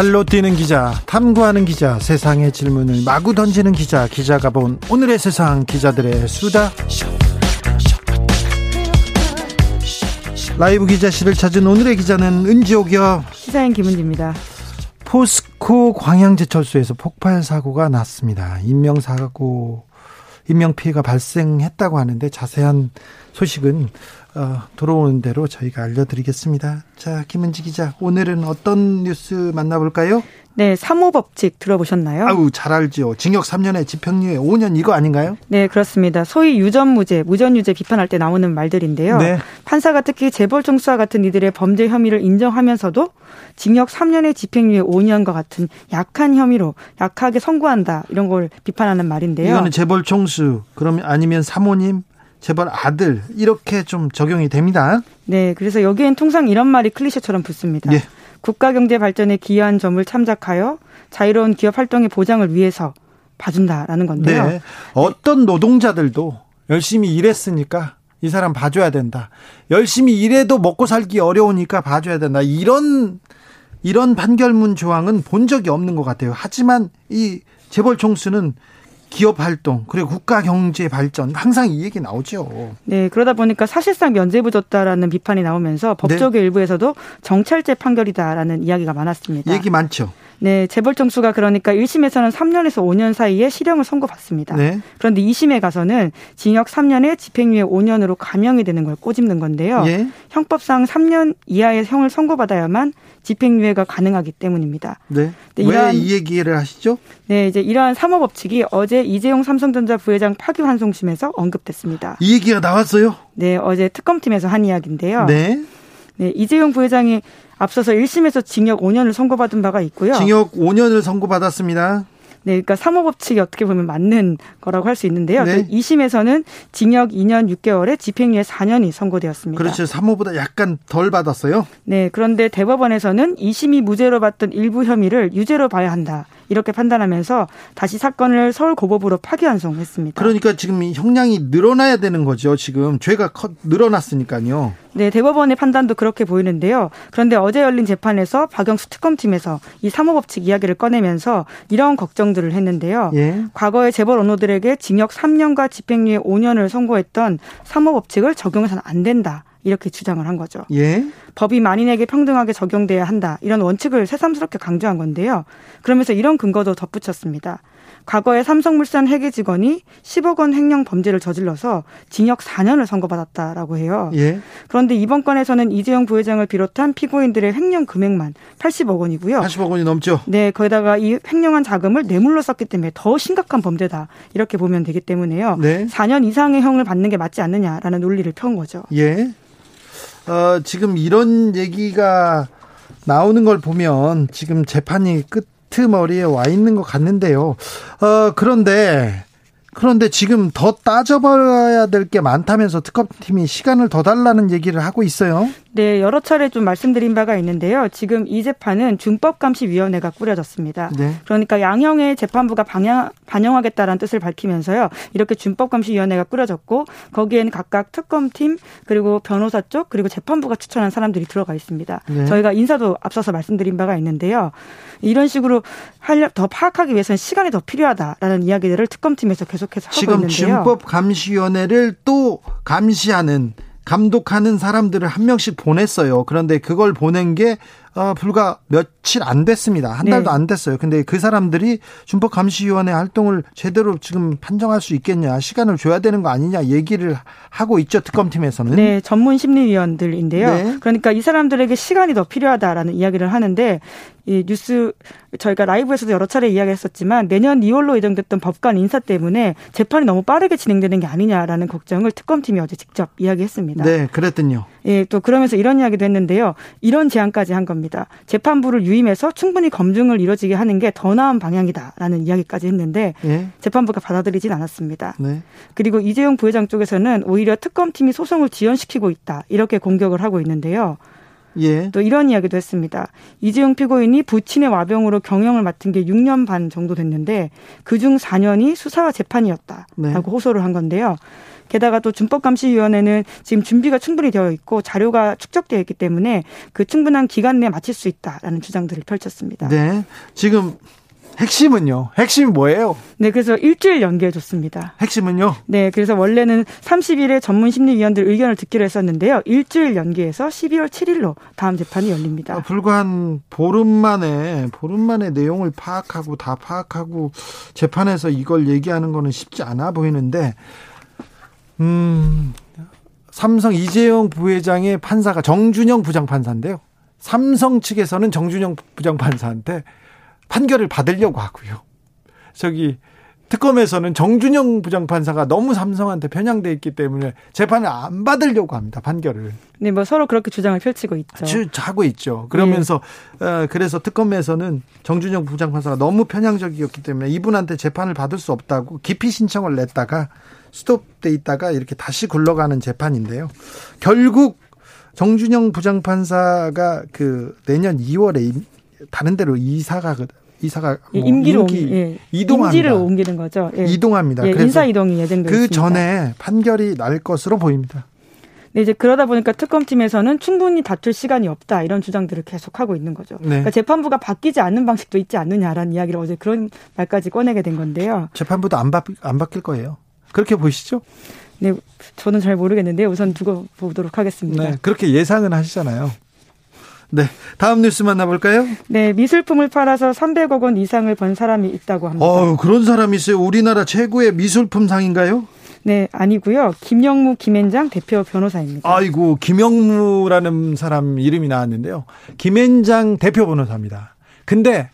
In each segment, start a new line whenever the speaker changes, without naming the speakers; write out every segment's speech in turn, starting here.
발로 뛰는 기자, 탐구하는 기자, 세상의 질문을 마구 던지는 기자, 기자가 본 오늘의 세상 기자들의 수다. 라이브 기자실을 찾은 오늘의 기자는 은지옥이요.
시사인 김은지입니다.
포스코 광양제철소에서 폭발 사고가 났습니다. 인명 사고, 인명 피해가 발생했다고 하는데 자세한 소식은 어, 들어오는 대로 저희가 알려드리겠습니다. 자, 김은지 기자, 오늘은 어떤 뉴스 만나볼까요?
네, 사모법칙 들어보셨나요?
아우, 잘 알죠. 징역 3년에 집행유예 5년 이거 아닌가요?
네, 그렇습니다. 소위 유전무죄, 무전유죄 비판할 때 나오는 말들인데요. 네. 판사가 특히 재벌 총수와 같은 이들의 범죄 혐의를 인정하면서도 징역 3년에 집행유예 5년과 같은 약한 혐의로 약하게 선고한다 이런 걸 비판하는 말인데요.
이거는 재벌 총수, 그러면 아니면 사모님, 재벌 아들 이렇게 좀 적용이 됩니다.
네, 그래서 여기엔 통상 이런 말이 클리셰처럼 붙습니다. 예. 국가 경제 발전에 기여한 점을 참작하여 자유로운 기업 활동의 보장을 위해서 봐준다라는 건데요. 네.
어떤 노동자들도 열심히 일했으니까 이 사람 봐줘야 된다. 열심히 일해도 먹고 살기 어려우니까 봐줘야 된다. 이런 이런 판결문 조항은 본 적이 없는 것 같아요. 하지만 이 재벌 총수는 기업 활동 그리고 국가 경제 발전 항상 이 얘기 나오죠.
네 그러다 보니까 사실상 면죄부 줬다라는 비판이 나오면서 법조계 네. 일부에서도 정찰제 판결이다라는 이야기가 많았습니다.
얘기 많죠.
네, 재벌 총수가 그러니까 1심에서는 3년에서 5년 사이에 실형을 선고받습니다. 네. 그런데 2심에 가서는 징역 3년에 집행유예 5년으로 감형이 되는 걸 꼬집는 건데요. 예. 형법상 3년 이하의 형을 선고받아야만 집행유예가 가능하기 때문입니다.
네. 왜 이 얘기를 하시죠?
네, 이제 이러한 사모법칙이 어제 이재용 삼성전자 부회장 파기환송심에서 언급됐습니다.
이 얘기가 나왔어요?
네, 어제 특검팀에서 한 이야기인데요. 네. 네, 이재용 부회장이 앞서서 1심에서 징역 5년을 선고받은 바가 있고요.
징역 5년을 선고받았습니다.
네, 그러니까 사모법칙이 어떻게 보면 맞는 거라고 할 수 있는데요. 네. 2심에서는 징역 2년 6개월에 집행유예 4년이 선고되었습니다.
그렇죠. 사모보다 약간 덜 받았어요.
네, 그런데 대법원에서는 2심이 무죄로 봤던 일부 혐의를 유죄로 봐야 한다. 이렇게 판단하면서 다시 사건을 서울 고법으로 파기환송했습니다.
그러니까 지금 형량이 늘어나야 되는 거죠. 지금 죄가 커, 늘어났으니까요.
네, 대법원의 판단도 그렇게 보이는데요. 그런데 어제 열린 재판에서 박영수 특검팀에서 이 사모법칙 이야기를 꺼내면서 이런 걱정들을 했는데요. 예. 과거에 재벌 언어들에게 징역 3년과 집행유예 5년을 선고했던 사모법칙을 적용해서는 안 된다. 이렇게 주장을 한 거죠. 예. 법이 만인에게 평등하게 적용돼야 한다. 이런 원칙을 새삼스럽게 강조한 건데요. 그러면서 이런 근거도 덧붙였습니다. 과거에 삼성물산 회계 직원이 10억 원 횡령 범죄를 저질러서 징역 4년을 선고받았다라고 해요. 예. 그런데 이번 건에서는 이재용 부회장을 비롯한 피고인들의 횡령 금액만 80억 원이고요.
80억 원이 넘죠.
네, 거기다가 이 횡령한 자금을 뇌물로 썼기 때문에 더 심각한 범죄다. 이렇게 보면 되기 때문에요. 네. 4년 이상의 형을 받는 게 맞지 않느냐라는 논리를 펴온 거죠.
예. 어, 지금 이런 얘기가 나오는 걸 보면 지금 재판이 끝머리에 와 있는 것 같는데요. 어, 그런데 그런데 지금 더 따져봐야 될 게 많다면서 특검팀이 시간을 더 달라는 얘기를 하고 있어요.
네, 여러 차례 좀 말씀드린 바가 있는데요. 지금 이 재판은 준법감시위원회가 꾸려졌습니다. 네. 그러니까 양형의 재판부가 방향, 반영하겠다라는 뜻을 밝히면서요. 이렇게 준법감시위원회가 꾸려졌고 거기에는 각각 특검팀 그리고 변호사 쪽 그리고 재판부가 추천한 사람들이 들어가 있습니다. 네. 저희가 인사도 앞서서 말씀드린 바가 있는데요. 이런 식으로 더 파악하기 위해서는 시간이 더 필요하다라는 이야기들을 특검팀에서 계속 해서 하고
지금
있는데요.
지금 준법 감시위원회를 또 감시하는 감독하는 사람들을 한 명씩 보냈어요. 그런데 그걸 보낸 게 어, 불과 며칠 안 됐습니다. 한 달도 네. 안 됐어요. 근데 그 사람들이 준법감시위원회 활동을 제대로 지금 판정할 수 있겠냐, 시간을 줘야 되는 거 아니냐 얘기를 하고 있죠. 특검팀에서는.
네, 전문 심리위원들인데요. 네. 그러니까 이 사람들에게 시간이 더 필요하다라는 이야기를 하는데 이 뉴스 저희가 라이브에서도 여러 차례 이야기했었지만 내년 2월로 예정됐던 법관 인사 때문에 재판이 너무 빠르게 진행되는 게 아니냐라는 걱정을 특검팀이 어제 직접 이야기했습니다.
네, 그랬더니요.
예, 또 그러면서 이런 이야기도 했는데요. 이런 제안까지 한 겁니다. 재판부를 유임해서 충분히 검증을 이뤄지게 하는 게 더 나은 방향이다라는 이야기까지 했는데 예? 재판부가 받아들이진 않았습니다. 네. 그리고 이재용 부회장 쪽에서는 오히려 특검팀이 소송을 지연시키고 있다 이렇게 공격을 하고 있는데요. 예. 또 이런 이야기도 했습니다. 이재용 피고인이 부친의 와병으로 경영을 맡은 게 6년 반 정도 됐는데 그중 4년이 수사와 재판이었다라고 네. 호소를 한 건데요. 게다가 또 준법감시위원회는 지금 준비가 충분히 되어 있고 자료가 축적되어 있기 때문에 그 충분한 기간 내에 마칠 수 있다라는 주장들을 펼쳤습니다.
네. 지금 핵심은요? 핵심이 뭐예요?
네, 그래서 일주일 연기해 줬습니다.
핵심은요?
네, 그래서 원래는 30일에 전문 심리위원들 의견을 듣기로 했었는데요. 일주일 연기해서 12월 7일로 다음 재판이 열립니다.
아, 불과 한 보름 만에 보름 만에 내용을 파악하고 다 파악하고 재판에서 이걸 얘기하는 거는 쉽지 않아 보이는데 음. 삼성 이재용 부회장의 판사가 정준영 부장판사인데요. 삼성 측에서는 정준영 부장판사한테 판결을 받으려고 하고요. 저기 특검에서는 정준영 부장판사가 너무 삼성한테 편향돼 있기 때문에 재판을 안 받으려고 합니다. 판결을.
네, 뭐 서로 그렇게 주장을 펼치고 있죠.
하고 있죠. 그러면서 네. 어, 그래서 특검에서는 정준영 부장판사가 너무 편향적이었기 때문에 이분한테 재판을 받을 수 없다고 기피 신청을 냈다가 스톱돼 있다가 이렇게 다시 굴러가는 재판인데요. 결국 정준영 부장판사가 그 내년 2월에 다른 데로 이사가 이사가
뭐 임기를 임기, 예. 이동합니다. 임지를 옮기는 거죠.
예. 이동합니다.
예, 인사 이동이 예정되어
그 전에 판결이 날 것으로 보입니다.
네, 이제 그러다 보니까 특검팀에서는 충분히 다툴 시간이 없다 이런 주장들을 계속 하고 있는 거죠. 네. 그러니까 재판부가 바뀌지 않는 방식도 있지 않느냐라는 이야기를 어제 그런 말까지 꺼내게 된 건데요.
재판부도 안, 바, 안 바뀔 거예요. 그렇게 보시죠?
네, 저는 잘 모르겠는데 우선 두고 보도록 하겠습니다. 네,
그렇게 예상은 하시잖아요. 네. 다음 뉴스 만나볼까요?
네. 미술품을 팔아서 300억 원 이상을 번 사람이 있다고 합니다.
어, 그런 사람이 있어요. 우리나라 최고의 미술품 상인가요?
네, 아니고요. 김영무 김앤장 대표 변호사입니다.
아이고, 김영무라는 사람 이름이 나왔는데요. 김앤장 대표 변호사입니다. 근데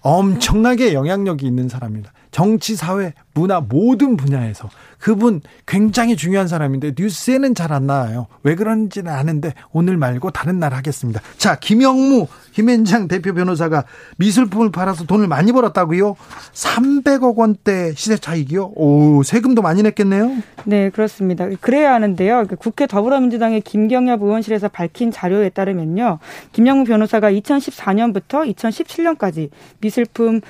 엄청나게 영향력이 있는 사람입니다. 정치, 사회, 문화 모든 분야에서 그분 굉장히 중요한 사람인데 뉴스에는 잘 안 나와요. 왜 그런지는 아는데 오늘 말고 다른 날 하겠습니다. 자, 김영무 김현장 대표 변호사가 미술품을 팔아서 돈을 많이 벌었다고요? 300억 원대 시세 차익이요? 오, 세금도 많이 냈겠네요?
네, 그렇습니다. 그래야 하는데요. 그 국회 더불어민주당의 김경엽 의원실에서 밝힌 자료에 따르면요. 김영무 변호사가 2014년부터 2017년까지 미술품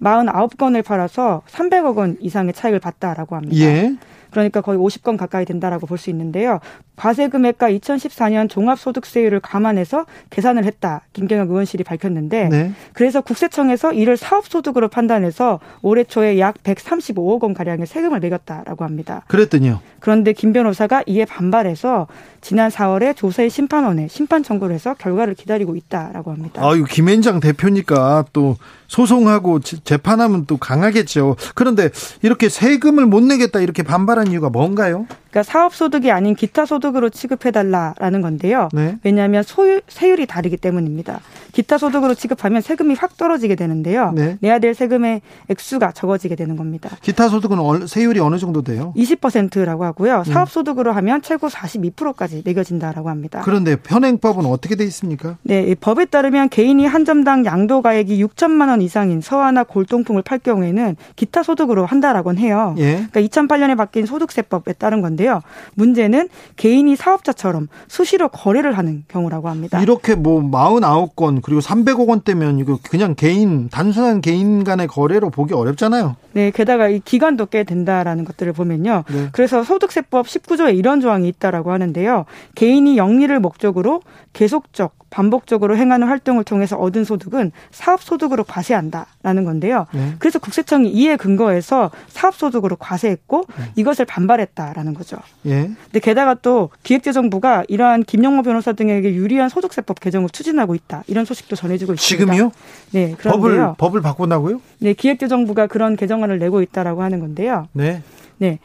49건을 팔아서 300억 원 이상의 차익을 봤다라고 합니다. 예. 그러니까 거의 50건 가까이 된다라고 볼 수 있는데요. 과세 금액과 2014년 종합소득세율을 감안해서 계산을 했다. 김경혁 의원실이 밝혔는데 네. 그래서 국세청에서 이를 사업소득으로 판단해서 올해 초에 약 135억 원 가량의 세금을 매겼다라고 합니다.
그랬더니요.
그런데 김 변호사가 이에 반발해서 지난 4월에 조세 심판원에 심판 청구를 해서 결과를 기다리고 있다라고 합니다.
아유 김앤장 대표니까 또 소송하고 재판하면 또 강하겠죠. 그런데 이렇게 세금을 못 내겠다 이렇게 반발한 이유가 뭔가요?
그러니까 사업 소득이 아닌 기타 소득으로 취급해 달라라는 건데요. 네. 왜냐하면 소유 세율이 다르기 때문입니다. 기타 소득으로 취급하면 세금이 확 떨어지게 되는데요. 네. 내야 될 세금의 액수가 적어지게 되는 겁니다.
기타 소득은 세율이 어느 정도 돼요?
20%라고 하고요. 음. 사업 소득으로 하면 최고 42%까지 매겨진다라고 합니다.
그런데 현행법은 어떻게 돼 있습니까?
네, 법에 따르면 개인이 한 점당 양도 가액이 6천만 원 이상인 서화나 골동품을 팔 경우에는 기타 소득으로 한다라고 해요. 예. 그러니까 2008년에 바뀐 소득세법에 따른 건데 있는데요. 문제는 개인이 사업자처럼 수시로 거래를 하는 경우라고 합니다.
이렇게 뭐 49건 그리고 300억 원대면 이거 그냥 개인 단순한 개인 간의 거래로 보기 어렵잖아요.
네, 게다가 이 기간도 꽤 된다라는 것들을 보면요. 네. 그래서 소득세법 19조에 이런 조항이 있다라고 하는데요. 개인이 영리를 목적으로 계속적 반복적으로 행하는 활동을 통해서 얻은 소득은 사업 소득으로 과세한다라는 건데요. 네. 그래서 국세청이 이에 근거해서 사업 소득으로 과세했고 네. 이것을 반발했다라는 거죠. 예. 근데 게다가 또 기획재정부가 이러한 김영모 변호사 등에게 유리한 소득세법 개정을 추진하고 있다. 이런 소식도 전해지고 있습니다.
지금요?
네,
그런데요. 법을 법을 바꾼다고요?
네, 기획재정부가 그런 개정안을 내고 있다라고 하는 건데요. 네. 네.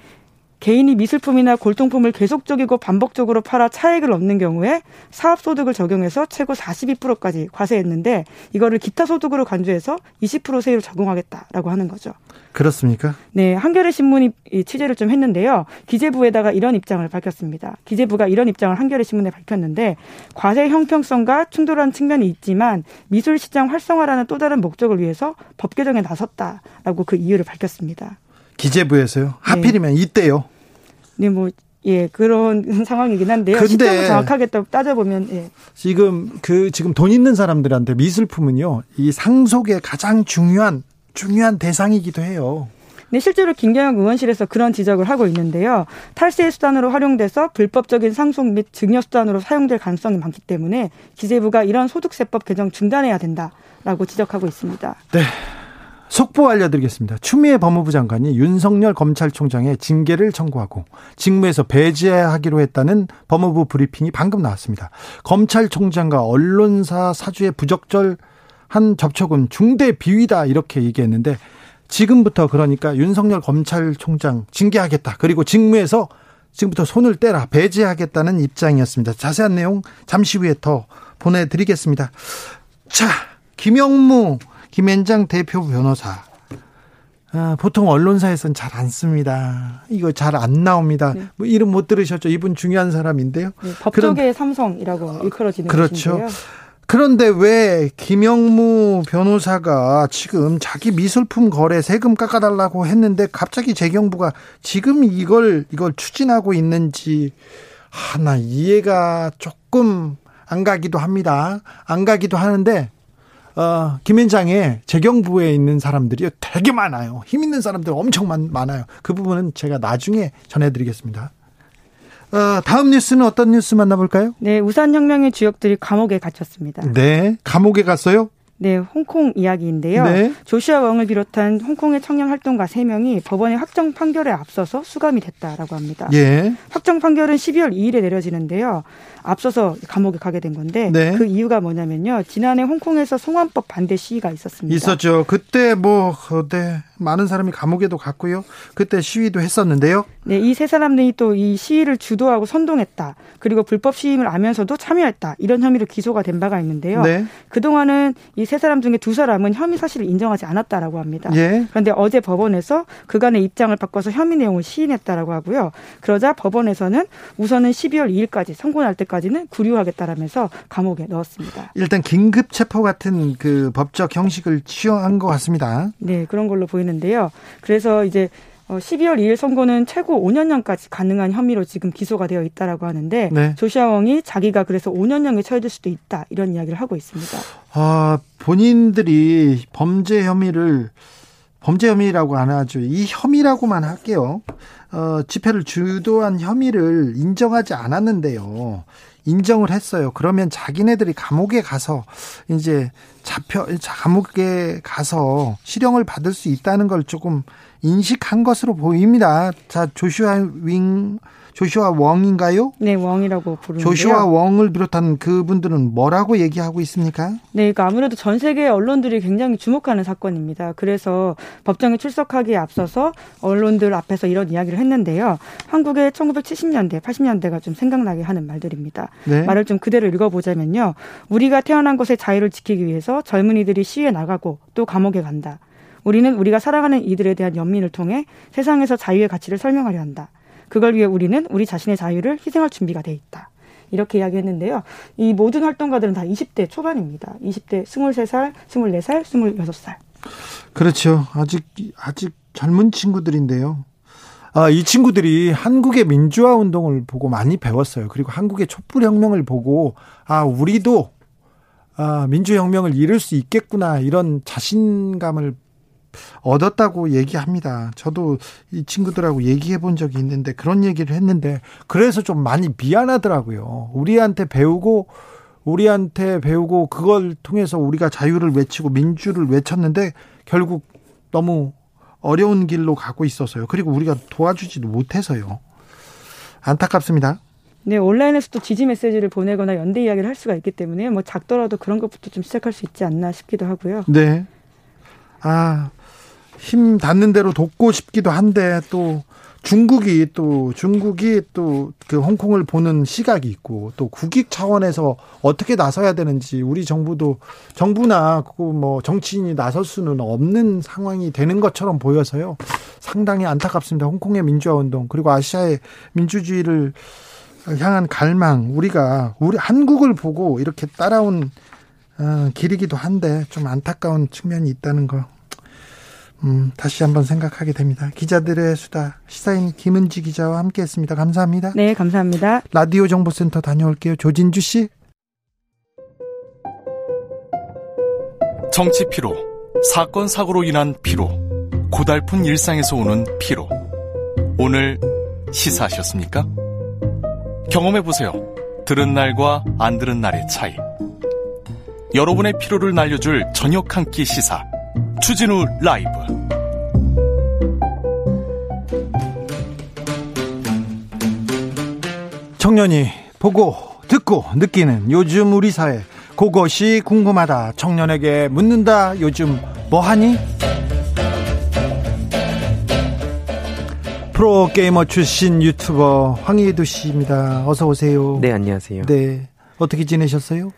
개인이 미술품이나 골동품을 계속적이고 반복적으로 팔아 차익을 얻는 경우에 사업소득을 적용해서 최고 42%까지 과세했는데 이거를 기타 소득으로 간주해서 20% 세율을 적용하겠다라고 하는 거죠.
그렇습니까?
네, 한겨레 신문이 취재를 좀 했는데요. 기재부에다가 이런 입장을 밝혔습니다. 기재부가 이런 입장을 한겨레 신문에 밝혔는데 과세 형평성과 충돌한 측면이 있지만 미술 시장 활성화라는 또 다른 목적을 위해서 법 개정에 나섰다라고 그 이유를 밝혔습니다.
기재부에서요. 하필이면 네. 이때요.
네, 뭐 예, 그런 상황이긴 한데요. 근데 정확하게 따져보면, 예.
지금 그, 지금 돈 있는 사람들한테 미술품은요, 이 상속의 가장 중요한, 중요한 대상이기도 해요.
네, 실제로 김경영 의원실에서 그런 지적을 하고 있는데요. 탈세 수단으로 활용돼서 불법적인 상속 및 증여 수단으로 사용될 가능성이 많기 때문에 기재부가 이런 소득세법 개정 중단해야 된다라고 지적하고 있습니다.
네. 속보 알려드리겠습니다. 추미애 법무부 장관이 윤석열 검찰총장의 징계를 청구하고 직무에서 배제하기로 했다는 법무부 브리핑이 방금 나왔습니다. 검찰총장과 언론사 사주의 부적절한 접촉은 중대 비위다 이렇게 얘기했는데 지금부터 그러니까 윤석열 검찰총장 징계하겠다. 그리고 직무에서 지금부터 손을 떼라 배제하겠다는 입장이었습니다. 자세한 내용 잠시 후에 더 보내드리겠습니다. 자, 김영무 김현장 대표 변호사. 아, 보통 언론사에서는 잘안 씁니다. 이거 잘 안 나옵니다. 네. 뭐 이름 못 들으셨죠? 이분 중요한 사람인데요.
네, 법조계 그런, 삼성이라고 일컬어지는
그렇죠.
것인데요.
그런데 왜 김영무 변호사가 지금 자기 미술품 거래 세금 깎아달라고 했는데 갑자기 재경부가 지금 이걸 이걸 추진하고 있는지 하나 이해가 조금 안 가기도 합니다. 안 가기도 하는데 어, 김현장에 재경부에 있는 사람들이 되게 많아요. 힘 있는 사람들 엄청 많, 많아요. 그 부분은 제가 나중에 전해드리겠습니다. 어, 다음 뉴스는 어떤 뉴스 만나볼까요?
네, 우산 혁명의 주역들이 감옥에 갇혔습니다.
네, 감옥에 갔어요?
네, 홍콩 이야기인데요. 네. 조시아 왕을 비롯한 홍콩의 청년 활동가 3명이 법원의 확정 판결에 앞서서 수감이 됐다라고 합니다. 예. 확정 판결은 12월 2일에 내려지는데요. 앞서서 감옥에 가게 된 건데 네. 그 이유가 뭐냐면요. 지난해 홍콩에서 송환법 반대 시위가 있었습니다.
있었죠. 그때 뭐 네, 많은 사람이 감옥에도 갔고요. 그때 시위도 했었는데요.
네, 이 세 사람들이 또 이 시위를 주도하고 선동했다. 그리고 불법 시임을 알면서도 참여했다. 이런 혐의로 기소가 된 바가 있는데요. 네. 그동안은 이 세 사람 중에 두 사람은 혐의 사실을 인정하지 않았다라고 합니다. 예. 그런데 어제 법원에서 그간의 입장을 바꿔서 혐의 내용을 시인했다라고 하고요. 그러자 법원에서는 우선은 12월 2일까지 선고 날 때까지는 구류하겠다라면서 감옥에 넣었습니다.
일단 긴급 체포 같은 그 법적 형식을 취한 것 같습니다.
네, 그런 걸로 보이는 데요. 그래서 이제 12월 어, 2일 선고는 최고 5년형까지 가능한 혐의로 지금 기소가 되어 있다라고 하는데 네. 조시아 왕이 자기가 그래서 5년형에 처해질 수도 있다 이런 이야기를 하고 있습니다.
아 본인들이 범죄 혐의를 범죄 혐의라고 안 하죠. 이 혐의라고만 할게요. 어, 집회를 주도한 혐의를 인정하지 않았는데요. 인정을 했어요. 그러면 자기네들이 감옥에 가서 이제 잡혀 감옥에 가서 실형을 받을 수 있다는 걸 조금 인식한 것으로 보입니다. 자, 조슈아 윙 조슈아 웡인가요?
네, 웡이라고 부르는데요.
조슈아 웡을 비롯한 그분들은 뭐라고 얘기하고 있습니까?
네, 그러니까 아무래도 전 세계 언론들이 굉장히 주목하는 사건입니다. 그래서 법정에 출석하기에 앞서서 언론들 앞에서 이런 이야기를 했는데요. 한국의 1970년대, 80년대가 좀 생각나게 하는 말들입니다. 네. 말을 좀 그대로 읽어보자면요. 우리가 태어난 것의 자유를 지키기 위해서 젊은이들이 시위에 나가고 또 감옥에 간다. 우리는 우리가 살아가는 이들에 대한 연민을 통해 세상에서 자유의 가치를 설명하려 한다. 그걸 위해 우리는 우리 자신의 자유를 희생할 준비가 돼 있다. 이렇게 이야기했는데요. 이 모든 활동가들은 다 20대 초반입니다. 20대 23살, 24살, 26살.
그렇죠. 아직 아직 젊은 친구들인데요. 아, 이 친구들이 한국의 민주화 운동을 보고 많이 배웠어요. 그리고 한국의 촛불 혁명을 보고 아, 우리도 아, 민주혁명을 이룰 수 있겠구나 이런 자신감을 얻었다고 얘기합니다. 저도 이 친구들하고 얘기해 본 적이 있는데 그런 얘기를 했는데 그래서 좀 많이 미안하더라고요. 우리한테 배우고 우리한테 배우고 그걸 통해서 우리가 자유를 외치고 민주를 외쳤는데 결국 너무 어려운 길로 가고 있어서요. 그리고 우리가 도와주지도 못해서요. 안타깝습니다.
네, 온라인에서도 지지 메시지를 보내거나 연대 이야기를 할 수가 있기 때문에 뭐 작더라도 그런 것부터 좀 시작할 수 있지 않나 싶기도 하고요.
네. 아, 힘 닿는 대로 돕고 싶기도 한데 또 중국이 또 중국이 또 그 홍콩을 보는 시각이 있고 또 국익 차원에서 어떻게 나서야 되는지 우리 정부도 정부나 그뭐 정치인이 나설 수는 없는 상황이 되는 것처럼 보여서요. 상당히 안타깝습니다. 홍콩의 민주화 운동 그리고 아시아의 민주주의를 향한 갈망 우리가 우리 한국을 보고 이렇게 따라온 어, 길이기도 한데 좀 안타까운 측면이 있다는 거 음, 다시 한번 생각하게 됩니다. 기자들의 수다 시사인 김은지 기자와 함께했습니다. 감사합니다.
네, 감사합니다.
라디오 정보센터 다녀올게요. 조진주 씨.
정치 피로, 사건 사고로 인한 피로, 고달픈 일상에서 오는 피로. 오늘 시사하셨습니까? 경험해 보세요. 들은 날과 안 들은 날의 차이. 여러분의 피로를 날려줄 저녁 한 끼 시사. 추진우 라이브
청년이 보고 듣고 느끼는 요즘 우리 사회 그것이 궁금하다 청년에게 묻는다 요즘 뭐하니? 프로게이머 출신 유튜버 황희도 씨입니다. 어서 오세요.
네, 안녕하세요.
네. 어떻게 지내셨어요?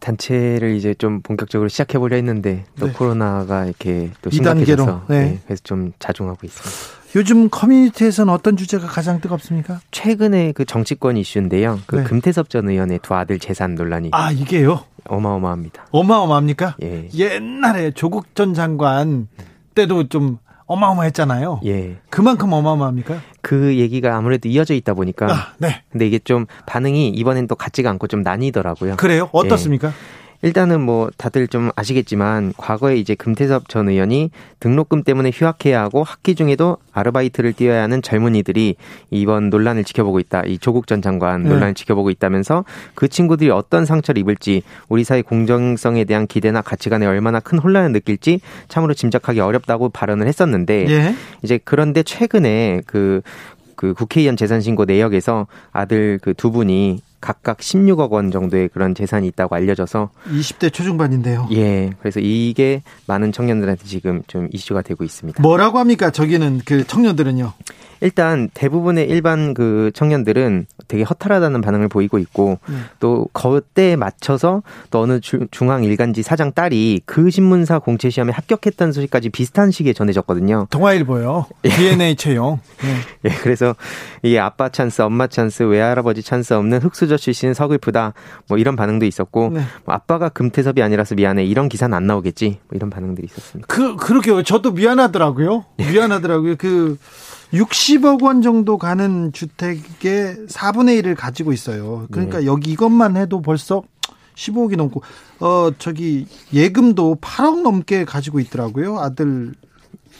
단체를 이제 좀 본격적으로 시작해 보려 했는데 또 네. 코로나가 이렇게 또 심각해져서 네. 네, 그래서 좀 자중하고 있습니다.
요즘 커뮤니티에서는 어떤 주제가 가장 뜨겁습니까?
최근에 그 정치권 이슈인데요. 그 네. 금태섭 전 의원의 두 아들 재산 논란이
아 이게요?
어마어마합니다.
어마어마합니까? 예. 옛날에 조국 전 장관 때도 좀 어마어마했잖아요. 예. 그만큼 어마어마합니까?
그 얘기가 아무래도 이어져 있다 보니까. 아, 네. 근데 이게 좀 반응이 이번엔 또 같지가 않고 좀 나뉘더라고요.
그래요? 어떻습니까? 예.
일단은 뭐 다들 좀 아시겠지만 과거에 이제 금태섭 전 의원이 등록금 때문에 휴학해야 하고 학기 중에도 아르바이트를 뛰어야 하는 젊은이들이 이번 논란을 지켜보고 있다. 이 조국 전 장관 네. 논란을 지켜보고 있다면서 그 친구들이 어떤 상처를 입을지 우리 사회 공정성에 대한 기대나 가치관에 얼마나 큰 혼란을 느낄지 참으로 짐작하기 어렵다고 발언을 했었는데 예. 이제 그런데 최근에 그 그그 국회의원 재산 신고 내역에서 아들 그 두 분이 각각 16억 원 정도의 그런 재산이 있다고 알려져서
20대 초중반인데요.
예. 그래서 이게 많은 청년들한테 지금 좀 이슈가 되고 있습니다.
뭐라고 합니까? 저기는 그 청년들은요.
일단 대부분의 일반 그 청년들은 되게 허탈하다는 반응을 보이고 있고 네. 또 그때에 맞춰서 또 어느 중앙 일간지 사장 딸이 그 신문사 공채 시험에 합격했다는 소식까지 비슷한 시기에 전해졌거든요.
동아일보요. DNA 채용.
네. 예, 그래서 이게 아빠 찬스, 엄마 찬스, 외할아버지 찬스 없는 흙수저 출신 서글프다. 뭐 이런 반응도 있었고 네. 뭐 아빠가 금태섭이 아니라서 미안해. 이런 기사는 안 나오겠지. 뭐 이런 반응들이 있었습니다.
그 그렇게요. 저도 미안하더라고요. 예. 미안하더라고요. 그 60억 원 정도 가는 주택의 4분의 1을 가지고 있어요. 그러니까 네. 여기 이것만 해도 벌써 15억이 넘고 어 저기 예금도 8억 넘게 가지고 있더라고요. 아들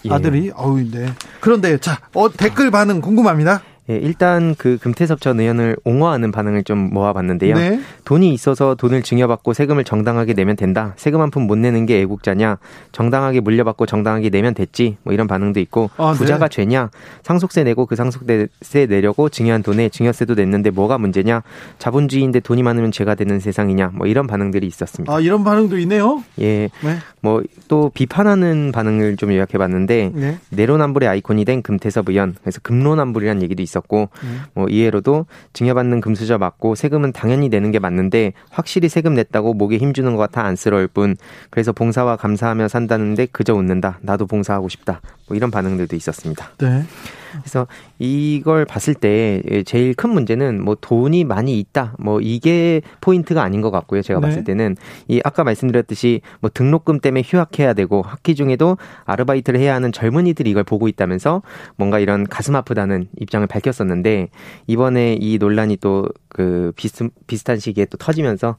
예. 아들이 어우 네. 그런데 자, 어, 댓글 반응 궁금합니다.
예, 일단 그 금태섭 전 의원을 옹호하는 반응을 좀 모아봤는데요. 네. 돈이 있어서 돈을 증여받고 세금을 정당하게 내면 된다. 세금 한 푼 못 내는 게 애국자냐? 정당하게 물려받고 정당하게 내면 됐지. 뭐 이런 반응도 있고 아, 네. 부자가 네. 죄냐? 상속세 내고 그 상속세 내려고 증여한 돈에 증여세도 냈는데 뭐가 문제냐? 자본주의인데 돈이 많으면 죄가 되는 세상이냐? 뭐 이런 반응들이 있었습니다.
아 이런 반응도 있네요.
예. 네. 뭐또 비판하는 반응을 좀 요약해봤는데 네. 내로남불의 아이콘이 된 금태섭 의원 그래서 금로남불이라는 얘기도 있었. 있었고 음. 뭐 이해로도 증여받는 금수저 맞고 세금은 당연히 내는 게 맞는데 확실히 세금 냈다고 목에 힘주는 것 같아 안쓰러울 뿐 그래서 봉사와 감사하며 산다는데 그저 웃는다 나도 봉사하고 싶다 뭐 이런 반응들도 있었습니다. 네. 그래서 이걸 봤을 때 제일 큰 문제는 뭐 돈이 많이 있다 뭐 이게 포인트가 아닌 것 같고요. 제가 네. 봤을 때는 이 아까 말씀드렸듯이 뭐 등록금 때문에 휴학해야 되고 학기 중에도 아르바이트를 해야 하는 젊은이들이 이걸 보고 있다면서 뭔가 이런 가슴 아프다는 입장을 밝혔었는데 이번에 이 논란이 또 그 비슷 비슷한 시기에 또 터지면서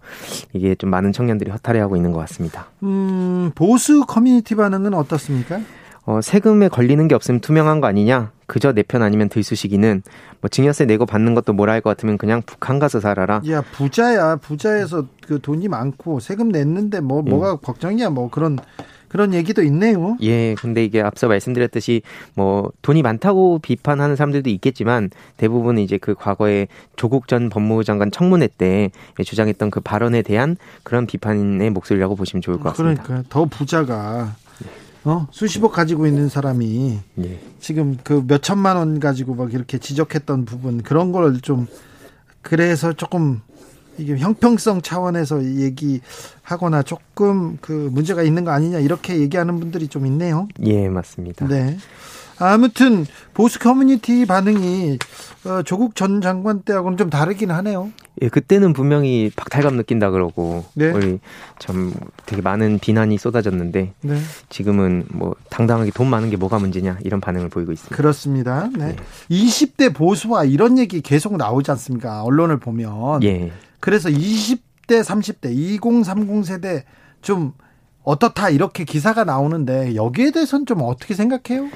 이게 좀 많은 청년들이 허탈해하고 있는 것 같습니다.
음 보수 커뮤니티 반응은 어떻습니까?
어, 세금에 걸리는 게 없으면 투명한 거 아니냐? 그저 내 편 아니면 들쑤시기는 뭐 증여세 내고 받는 것도 뭐라 할 것 같으면 그냥 북한 가서 살아라.
야 부자야 부자에서 그 돈이 많고 세금 냈는데 뭐 예. 뭐가 걱정이야 뭐 그런 그런 얘기도 있네요.
예, 근데 이게 앞서 말씀드렸듯이 뭐 돈이 많다고 비판하는 사람들도 있겠지만 대부분 이제 그 과거에 조국 전 법무부 장관 청문회 때 주장했던 그 발언에 대한 그런 비판의 목소리라고 보시면 좋을 것 같습니다.
그러니까 더 부자가 어 수십억 가지고 있는 사람이 예. 지금 그 몇 천만 원 가지고 막 이렇게 지적했던 부분 그런 걸 좀 그래서 조금 이게 형평성 차원에서 얘기하거나 조금 그 문제가 있는 거 아니냐 이렇게 얘기하는 분들이 좀 있네요.
예, 맞습니다.
네. 아무튼 보수 커뮤니티 반응이 어, 조국 전 장관 때하고는 좀 다르긴 하네요.
예, 그때는 분명히 박탈감 느낀다 그러고 네. 우리 참 되게 많은 비난이 쏟아졌는데 네. 지금은 뭐 당당하게 돈 많은 게 뭐가 문제냐 이런 반응을 보이고 있습니다.
그렇습니다. 네. 네. 20대 보수와 이런 얘기 계속 나오지 않습니까? 언론을 보면. 예. 그래서 20대, 30대, 2030 세대 좀 어떻다 이렇게 기사가 나오는데 여기에 대해서는 좀 어떻게 생각해요?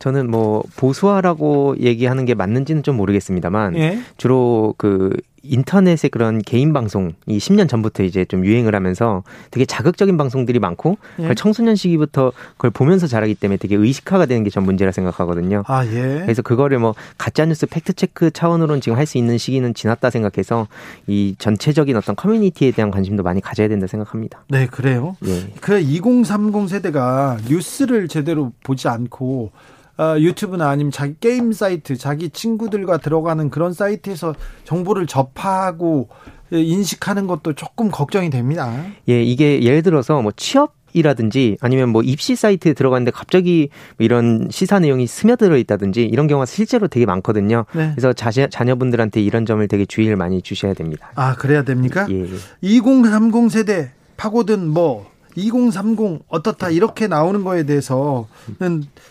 저는 뭐 보수화라고 얘기하는 게 맞는지는 좀 모르겠습니다만 예? 주로 그 인터넷의 그런 개인 방송이 10년 전부터 이제 좀 유행을 하면서 되게 자극적인 방송들이 많고 예? 그걸 청소년 시기부터 그걸 보면서 자라기 때문에 되게 의식화가 되는 게 전 문제라 생각하거든요. 아, 예. 그래서 그거를 뭐 가짜 뉴스 팩트 체크 차원으로는 지금 할 수 있는 시기는 지났다 생각해서 이 전체적인 어떤 커뮤니티에 대한 관심도 많이 가져야 된다 생각합니다.
네, 그래요. 예. 그2030 세대가 뉴스를 제대로 보지 않고 어, 유튜브나 아니면 자기 게임 사이트, 자기 친구들과 들어가는 그런 사이트에서 정보를 접하고 인식하는 것도 조금 걱정이 됩니다.
예, 이게 예를 들어서 뭐 취업 이라든지 아니면 뭐 입시 사이트에 들어갔는데 갑자기 뭐 이런 시사 내용이 스며들어 있다든지 이런 경우가 실제로 되게 많거든요. 네. 그래서 자녀, 자녀분들한테 이런 점을 되게 주의를 많이 주셔야 됩니다.
아, 그래야 됩니까? 예. 2030 세대 파고든 뭐 2030 어떻다 이렇게 나오는 거에 대해서는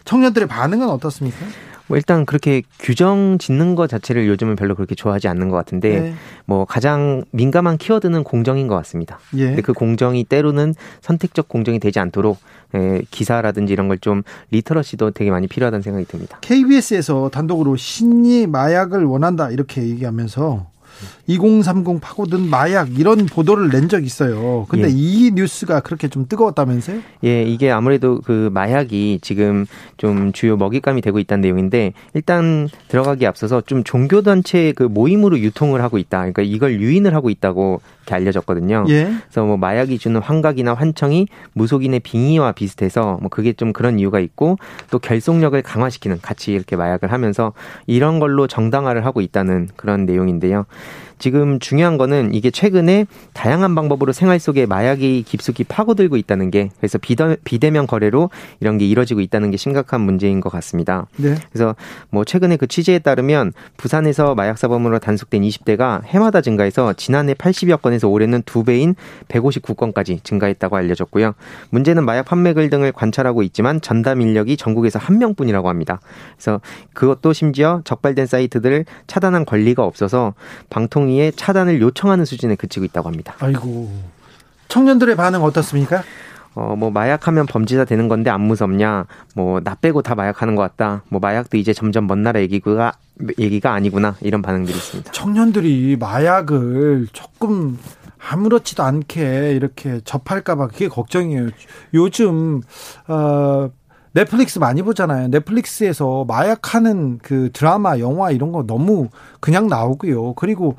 청년들의 반응은 어떻습니까?
뭐 일단 그렇게 규정 짓는 것 자체를 요즘은 별로 그렇게 좋아하지 않는 것 같은데 네. 뭐 가장 민감한 키워드는 공정인 것 같습니다. 예. 근데 그 공정이 때로는 선택적 공정이 되지 않도록 예, 기사라든지 이런 걸 좀 리터러시도 되게 많이 필요하다는 생각이 듭니다.
KBS에서 단독으로 신이 마약을 원한다 이렇게 얘기하면서 2030 파고든 마약 이런 보도를 낸 적 있어요. 근데 예. 이 뉴스가 그렇게 좀 뜨거웠다면서요?
예, 이게 아무래도 그 마약이 지금 좀 주요 먹잇감이 되고 있다는 내용인데 일단 들어가기 앞서서 좀 종교 단체 그 모임으로 유통을 하고 있다. 그러니까 이걸 유인을 하고 있다고 이렇게 알려졌거든요. 예. 그래서 뭐 마약이 주는 환각이나 환청이 무속인의 빙의와 비슷해서 뭐 그게 좀 그런 이유가 있고 또 결속력을 강화시키는 같이 이렇게 마약을 하면서 이런 걸로 정당화를 하고 있다는 그런 내용인데요. 지금 중요한 거는 이게 최근에 다양한 방법으로 생활 속에 마약이 깊숙이 파고들고 있다는 게 그래서 비대, 비대면 거래로 이런 게 이뤄지고 있다는 게 심각한 문제인 것 같습니다. 네. 그래서 뭐 최근에 그 취재에 따르면 부산에서 마약 사범으로 단속된 20대가 해마다 증가해서 지난해 80여 건에서 올해는 두 배인 159건까지 증가했다고 알려졌고요. 문제는 마약 판매글 등을 관찰하고 있지만 전담 인력이 전국에서 한 명뿐이라고 합니다. 그래서 그것도 심지어 적발된 사이트들을 차단한 권리가 없어서 방통 상위에 차단을 요청하는 수준에 그치고 있다고 합니다.
아이고. 청년들의 반응 어떻습니까?
어, 뭐, 마약하면 범죄자 되는 건데 안 무섭냐. 뭐, 나 빼고 다 마약하는 것 같다. 뭐, 마약도 이제 점점 먼 나라 얘기가, 얘기가 아니구나. 이런 반응들이 있습니다.
청년들이 마약을 조금 아무렇지도 않게 이렇게 접할까봐 그게 걱정이에요. 요즘, 어, 넷플릭스 많이 보잖아요. 넷플릭스에서 마약하는 그 드라마, 영화 이런 거 너무 그냥 나오고요. 그리고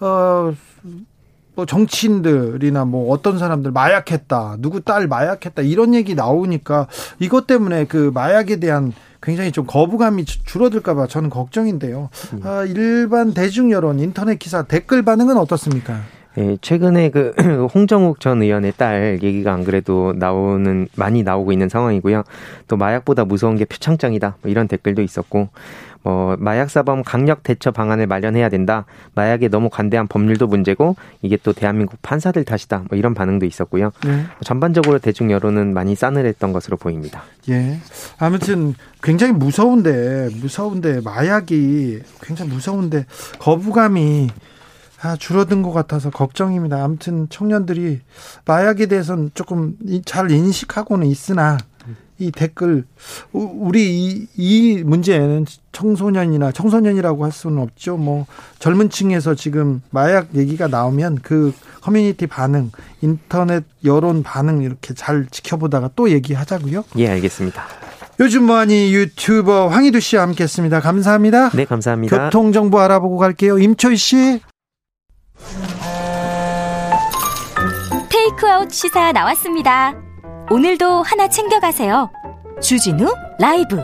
어. 뭐 정치인들이나 뭐 어떤 사람들 마약했다, 누구 딸 마약했다 이런 얘기 나오니까 이것 때문에 그 마약에 대한 굉장히 좀 거부감이 줄어들까봐 저는 걱정인데요. 음. 아, 일반 대중 여론, 인터넷 기사 댓글 반응은 어떻습니까?
예, 최근에 그 홍정욱 전 의원의 딸 얘기가 안 그래도 나오는 많이 나오고 있는 상황이고요. 또 마약보다 무서운 게 표창장이다. 뭐 이런 댓글도 있었고 뭐 마약 사범 강력 대처 방안을 마련해야 된다. 마약에 너무 관대한 법률도 문제고 이게 또 대한민국 판사들 탓이다. 뭐 이런 반응도 있었고요. 네. 전반적으로 대중 여론은 많이 싸늘했던 것으로 보입니다.
예. 아무튼 굉장히 무서운데 무서운데 마약이 굉장히 무서운데 거부감이 아, 줄어든 것 같아서 걱정입니다. 아무튼 청년들이 마약에 대해서는 조금 잘 인식하고는 있으나 이 댓글 우리 이, 이 문제는 청소년이나 청소년이라고 할 수는 없죠. 뭐 젊은 층에서 지금 마약 얘기가 나오면 그 커뮤니티 반응, 인터넷 여론 반응 이렇게 잘 지켜보다가 또 얘기하자고요.
예, 알겠습니다.
요즘 뭐하니 유튜버 황희두 씨와 함께했습니다. 감사합니다.
네, 감사합니다.
교통 정보 알아보고 갈게요. 임초희 씨.
테이크아웃 시사 나왔습니다. 오늘도 하나 챙겨가세요. 주진우 라이브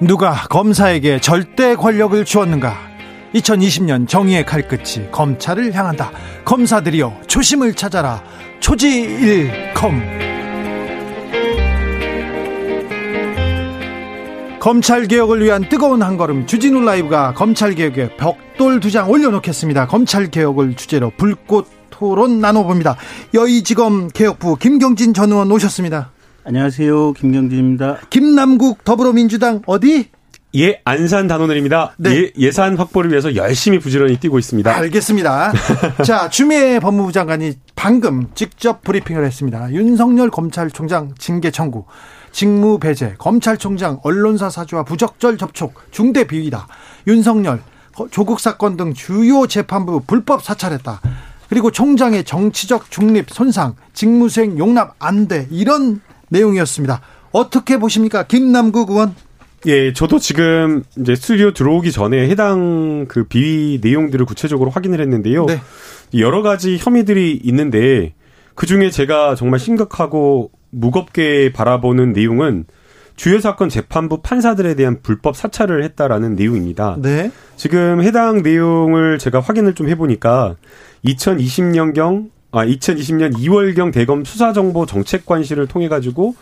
누가 검사에게 절대 권력을 주었는가? 2020년 정의의 칼끝이 검찰을 향한다. 검사들이여 초심을 찾아라. 초지일검. 검찰 개혁을 위한 뜨거운 한 걸음 주진우 라이브가 검찰 개혁에 벽돌 두 장 올려놓겠습니다. 검찰 개혁을 주제로 불꽃 토론 나눠봅니다. 여의지검 개혁부 김경진 전 의원 오셨습니다.
안녕하세요. 김경진입니다.
김남국 더불어민주당 어디?
예, 안산 단원을입니다. 네. 예, 산 확보를 위해서 열심히 부지런히 뛰고 있습니다.
알겠습니다. 자, 추미애 법무부 장관이 방금 직접 브리핑을 했습니다. 윤석열 검찰총장 징계 청구, 직무 배제, 검찰총장 언론사 사주와 부적절 접촉, 중대 비위다. 윤석열 조국 사건 등 주요 재판부 불법 사찰했다. 그리고 총장의 정치적 중립 손상, 직무수행 용납 안 돼. 이런 내용이었습니다. 어떻게 보십니까? 김남국 의원.
예, 저도 지금 이제 스튜디오 들어오기 전에 해당 그 비위 내용들을 구체적으로 확인을 했는데요. 네. 여러 가지 혐의들이 있는데 그 중에 제가 정말 심각하고 무겁게 바라보는 내용은 주요 사건 재판부 판사들에 대한 불법 사찰을 했다라는 내용입니다. 네. 지금 해당 내용을 제가 확인을 좀 해보니까 2020년경 아 2020년 2월경 대검 수사정보 정책관실을 통해 가지고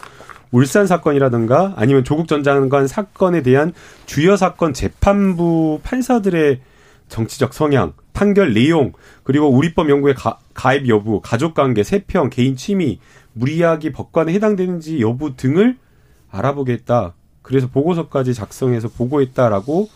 울산 사건이라든가 아니면 조국 전 장관 사건에 대한 주요 사건 재판부 판사들의 정치적 성향, 판결 내용, 그리고 우리법 연구의 가, 가입 여부, 가족관계, 세평, 개인 취미, 무리하기 법관에 해당되는지 여부 등을 알아보겠다. 그래서 보고서까지 작성해서 보고했다라고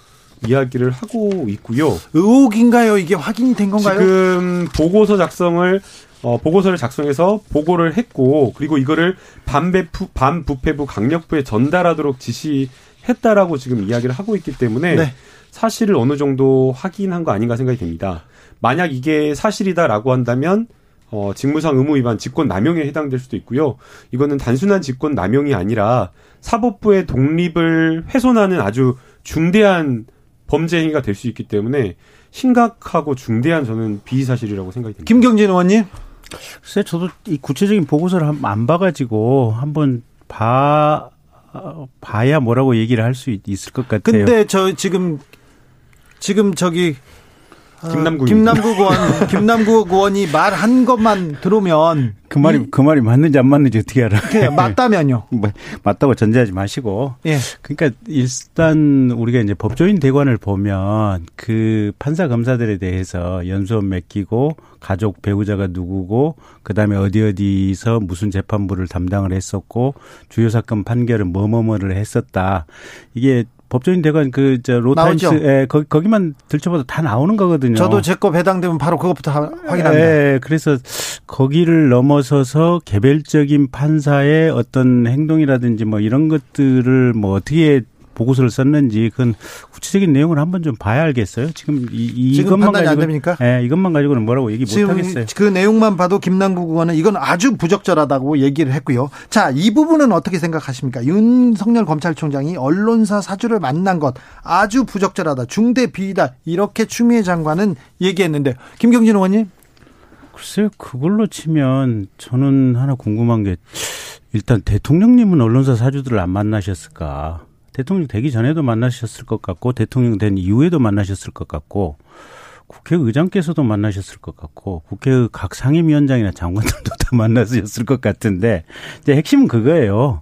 이야기를 하고 있고요.
의혹인가요? 이게 확인이 된 건가요?
지금 보고서 작성을 어, 보고서를 작성해서 보고를 했고 그리고 이거를 반배부 반부패부 강력부에 전달하도록 지시했다라고 지금 이야기를 하고 있기 때문에 네. 사실을 어느 정도 확인한 거 아닌가 생각이 듭니다. 만약 이게 사실이다라고 한다면 어, 직무상 의무 위반 직권 남용에 해당될 수도 있고요. 이거는 단순한 직권 남용이 아니라 사법부의 독립을 훼손하는 아주 중대한 범죄 행위가 될 수 있기 때문에 심각하고 중대한 저는 비위 사실이라고 생각이 듭니다.
김경진 의원님.
글쎄 저도 이 구체적인 보고서를 안 봐가지고 한번 봐 봐야 뭐라고 얘기를 할 수 있을 것 같아요.
근데 저 지금 지금 저기
아, 김남국
김남국 의원 김남국 의원이 말한 것만 들으면
그 말이 이, 그 말이 맞는지 안 맞는지 어떻게 알아?
그 맞다면요.
뭐, 맞다고 전제하지 마시고. 예. 그러니까 일단 우리가 이제 법조인 대관을 보면 그 판사 검사들에 대해서 연수원 맡기고 가족 배우자가 누구고 그다음에 어디 어디서 무슨 재판부를 담당을 했었고 주요 사건 판결은 뭐뭐뭐를 했었다. 이게 법조인 대관 그저 로타임스 에 거기 거기만 들춰봐도 다 나오는 거거든요.
저도 제 거 배당되면 바로 그것부터 확인합니다. 예,
그래서 거기를 넘어서서 개별적인 판사의 어떤 행동이라든지 뭐 이런 것들을 뭐 어떻게 보고서를 썼는지 그건 구체적인 내용을 한번 좀 봐야 알겠어요. 지금 이, 이것만 가지고 안 됩니까? 예, 이것만 가지고는 뭐라고 얘기 못 하겠어요.
그 내용만 봐도 김남국 의원은 이건 아주 부적절하다고 얘기를 했고요. 자, 이 부분은 어떻게 생각하십니까? 윤석열 검찰총장이 언론사 사주를 만난 것 아주 부적절하다. 중대 비위다. 이렇게 추미애 장관은 얘기했는데 김경진 의원님
글쎄요, 그걸로 치면 저는 하나 궁금한 게 일단 대통령님은 언론사 사주들을 안 만나셨을까? 대통령 되기 전에도 만나셨을 것 같고 대통령 된 이후에도 만나셨을 것 같고 국회의장께서도 만나셨을 것 같고 국회 각 상임위원장이나 장관들도 다 만나셨을 것 같은데 이제 핵심은 그거예요.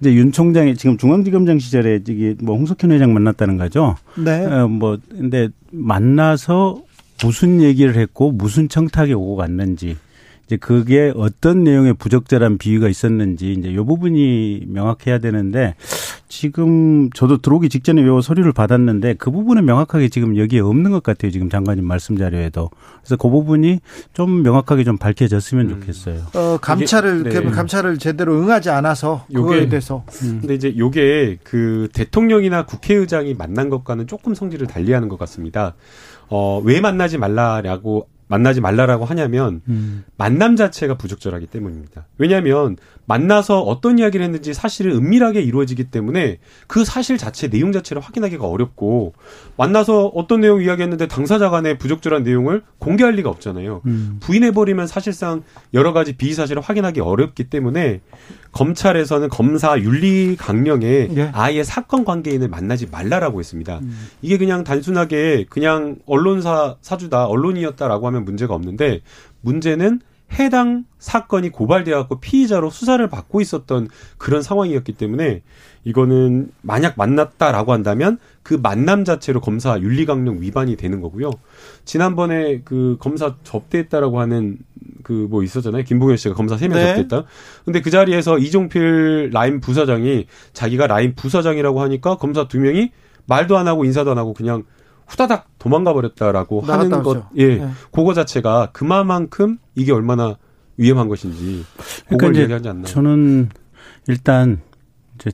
이제 윤 총장이 지금 중앙지검장 시절에 이게 뭐 홍석현 회장 만났다는 거죠. 네. 어, 뭐 근데 만나서 무슨 얘기를 했고 무슨 청탁에 오고 갔는지 이제 그게 어떤 내용의 부적절한 비위가 있었는지 이제 이 부분이 명확해야 되는데 지금 저도 들어오기 직전에 요 서류를 받았는데 그 부분은 명확하게 지금 여기에 없는 것 같아요. 지금 장관님 말씀 자료에도. 그래서 그 부분이 좀 명확하게 좀 밝혀졌으면 음. 좋겠어요.
어, 감찰을 이게, 네. 감찰을 제대로 응하지 않아서 그거에 대해서.
음. 근데 이제 요게 그 대통령이나 국회의장이 만난 것과는 조금 성질을 달리하는 것 같습니다. 어, 왜 만나지 말라라고 만나지 말라라고 하냐면 음. 만남 자체가 부적절하기 때문입니다. 왜냐하면 만나서 어떤 이야기를 했는지 사실은 은밀하게 이루어지기 때문에 그 사실 자체 내용 자체를 확인하기가 어렵고 만나서 어떤 내용 이야기했는데 당사자 간의 부적절한 내용을 공개할 리가 없잖아요. 음. 부인해 버리면 사실상 여러 가지 비의 사실을 확인하기 어렵기 때문에 검찰에서는 검사 윤리 강령에 네. 아예 사건 관계인을 만나지 말라라고 했습니다. 음. 이게 그냥 단순하게 그냥 언론사 사주다 언론이었다라고 하면 문제가 없는데 문제는 해당 사건이 고발되어 갖고 피의자로 수사를 받고 있었던 그런 상황이었기 때문에 이거는 만약 만났다라고 한다면 그 만남 자체로 검사 윤리강령 위반이 되는 거고요. 지난번에 그 검사 접대했다라고 하는 그 뭐 있었잖아요. 김봉현 씨가 검사 세명 네. 접대했다. 근데 그 자리에서 이종필 라임 부사장이 자기가 라임 부사장이라고 하니까 검사 두 명이 말도 안 하고 인사도 안 하고 그냥 후다닥 도망가 버렸다라고 하는 것, 예, 네. 그거 자체가 그만큼 이게 얼마나 위험한 것인지 그러니까 얘기하지 않나요?
저는 일단 이제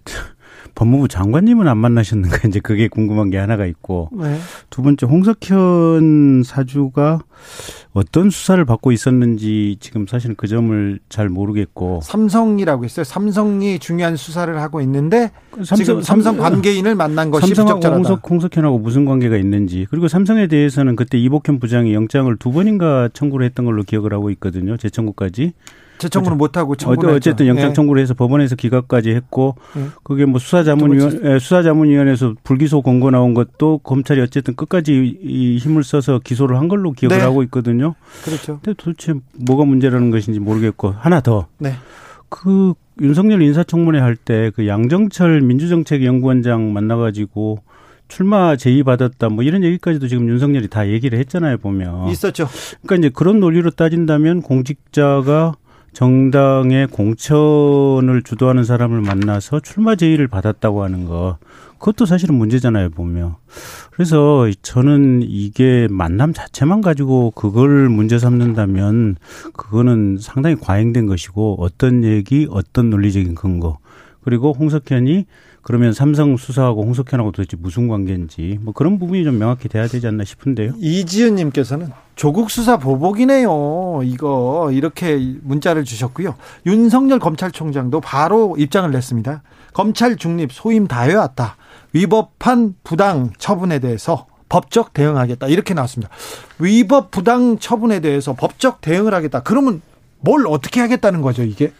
법무부 장관님은 안 만나셨는가 이제 그게 궁금한 게 하나가 있고 네. 두 번째 홍석현 사주가 어떤 수사를 받고 있었는지 지금 사실은 그 점을 잘 모르겠고
삼성이라고 했어요. 삼성이 중요한 수사를 하고 있는데 삼성, 지금 삼성 관계인을 만난 것이
삼성하고 홍석, 홍석현하고 무슨 관계가 있는지 그리고 삼성에 대해서는 그때 이복현 부장이 영장을 두 번인가 청구를 했던 걸로 기억을 하고 있거든요. 재청구까지.
재청구는 못 하고 청구를
어쨌든 영장 예. 청구를 해서 법원에서 기각까지 했고 예. 그게 뭐 수사자문위원 예, 수사자문위원회에서 불기소 권고 나온 것도 검찰이 어쨌든 끝까지 이 힘을 써서 기소를 한 걸로 기억을 네. 하고 있거든요.
그렇죠.
근데 도대체 뭐가 문제라는 것인지 모르겠고 하나 더. 네. 그 윤석열 인사청문회 할 때 그 양정철 민주정책연구원장 만나가지고 출마 제의 받았다 뭐 이런 얘기까지도 지금 윤석열이 다 얘기를 했잖아요 보면
있었죠.
그러니까 이제 그런 논리로 따진다면 공직자가 정당의 공천을 주도하는 사람을 만나서 출마 제의를 받았다고 하는 거 그것도 사실은 문제잖아요 보면. 그래서 저는 이게 만남 자체만 가지고 그걸 문제 삼는다면 그거는 상당히 과잉된 것이고 어떤 얘기 어떤 논리적인 근거. 그리고 홍석현이 그러면 삼성 수사하고 홍석현하고 도대체 무슨 관계인지 뭐 그런 부분이 좀 명확히 돼야 되지 않나 싶은데요.
이지은 님께서는 조국 수사 보복이네요. 이거 이렇게 문자를 주셨고요. 윤석열 검찰총장도 바로 입장을 냈습니다. 검찰 중립 소임 다해왔다. 위법한 부당 처분에 대해서 법적 대응하겠다. 이렇게 나왔습니다. 위법 부당 처분에 대해서 법적 대응을 하겠다. 그러면 뭘 어떻게 하겠다는 거죠, 이게?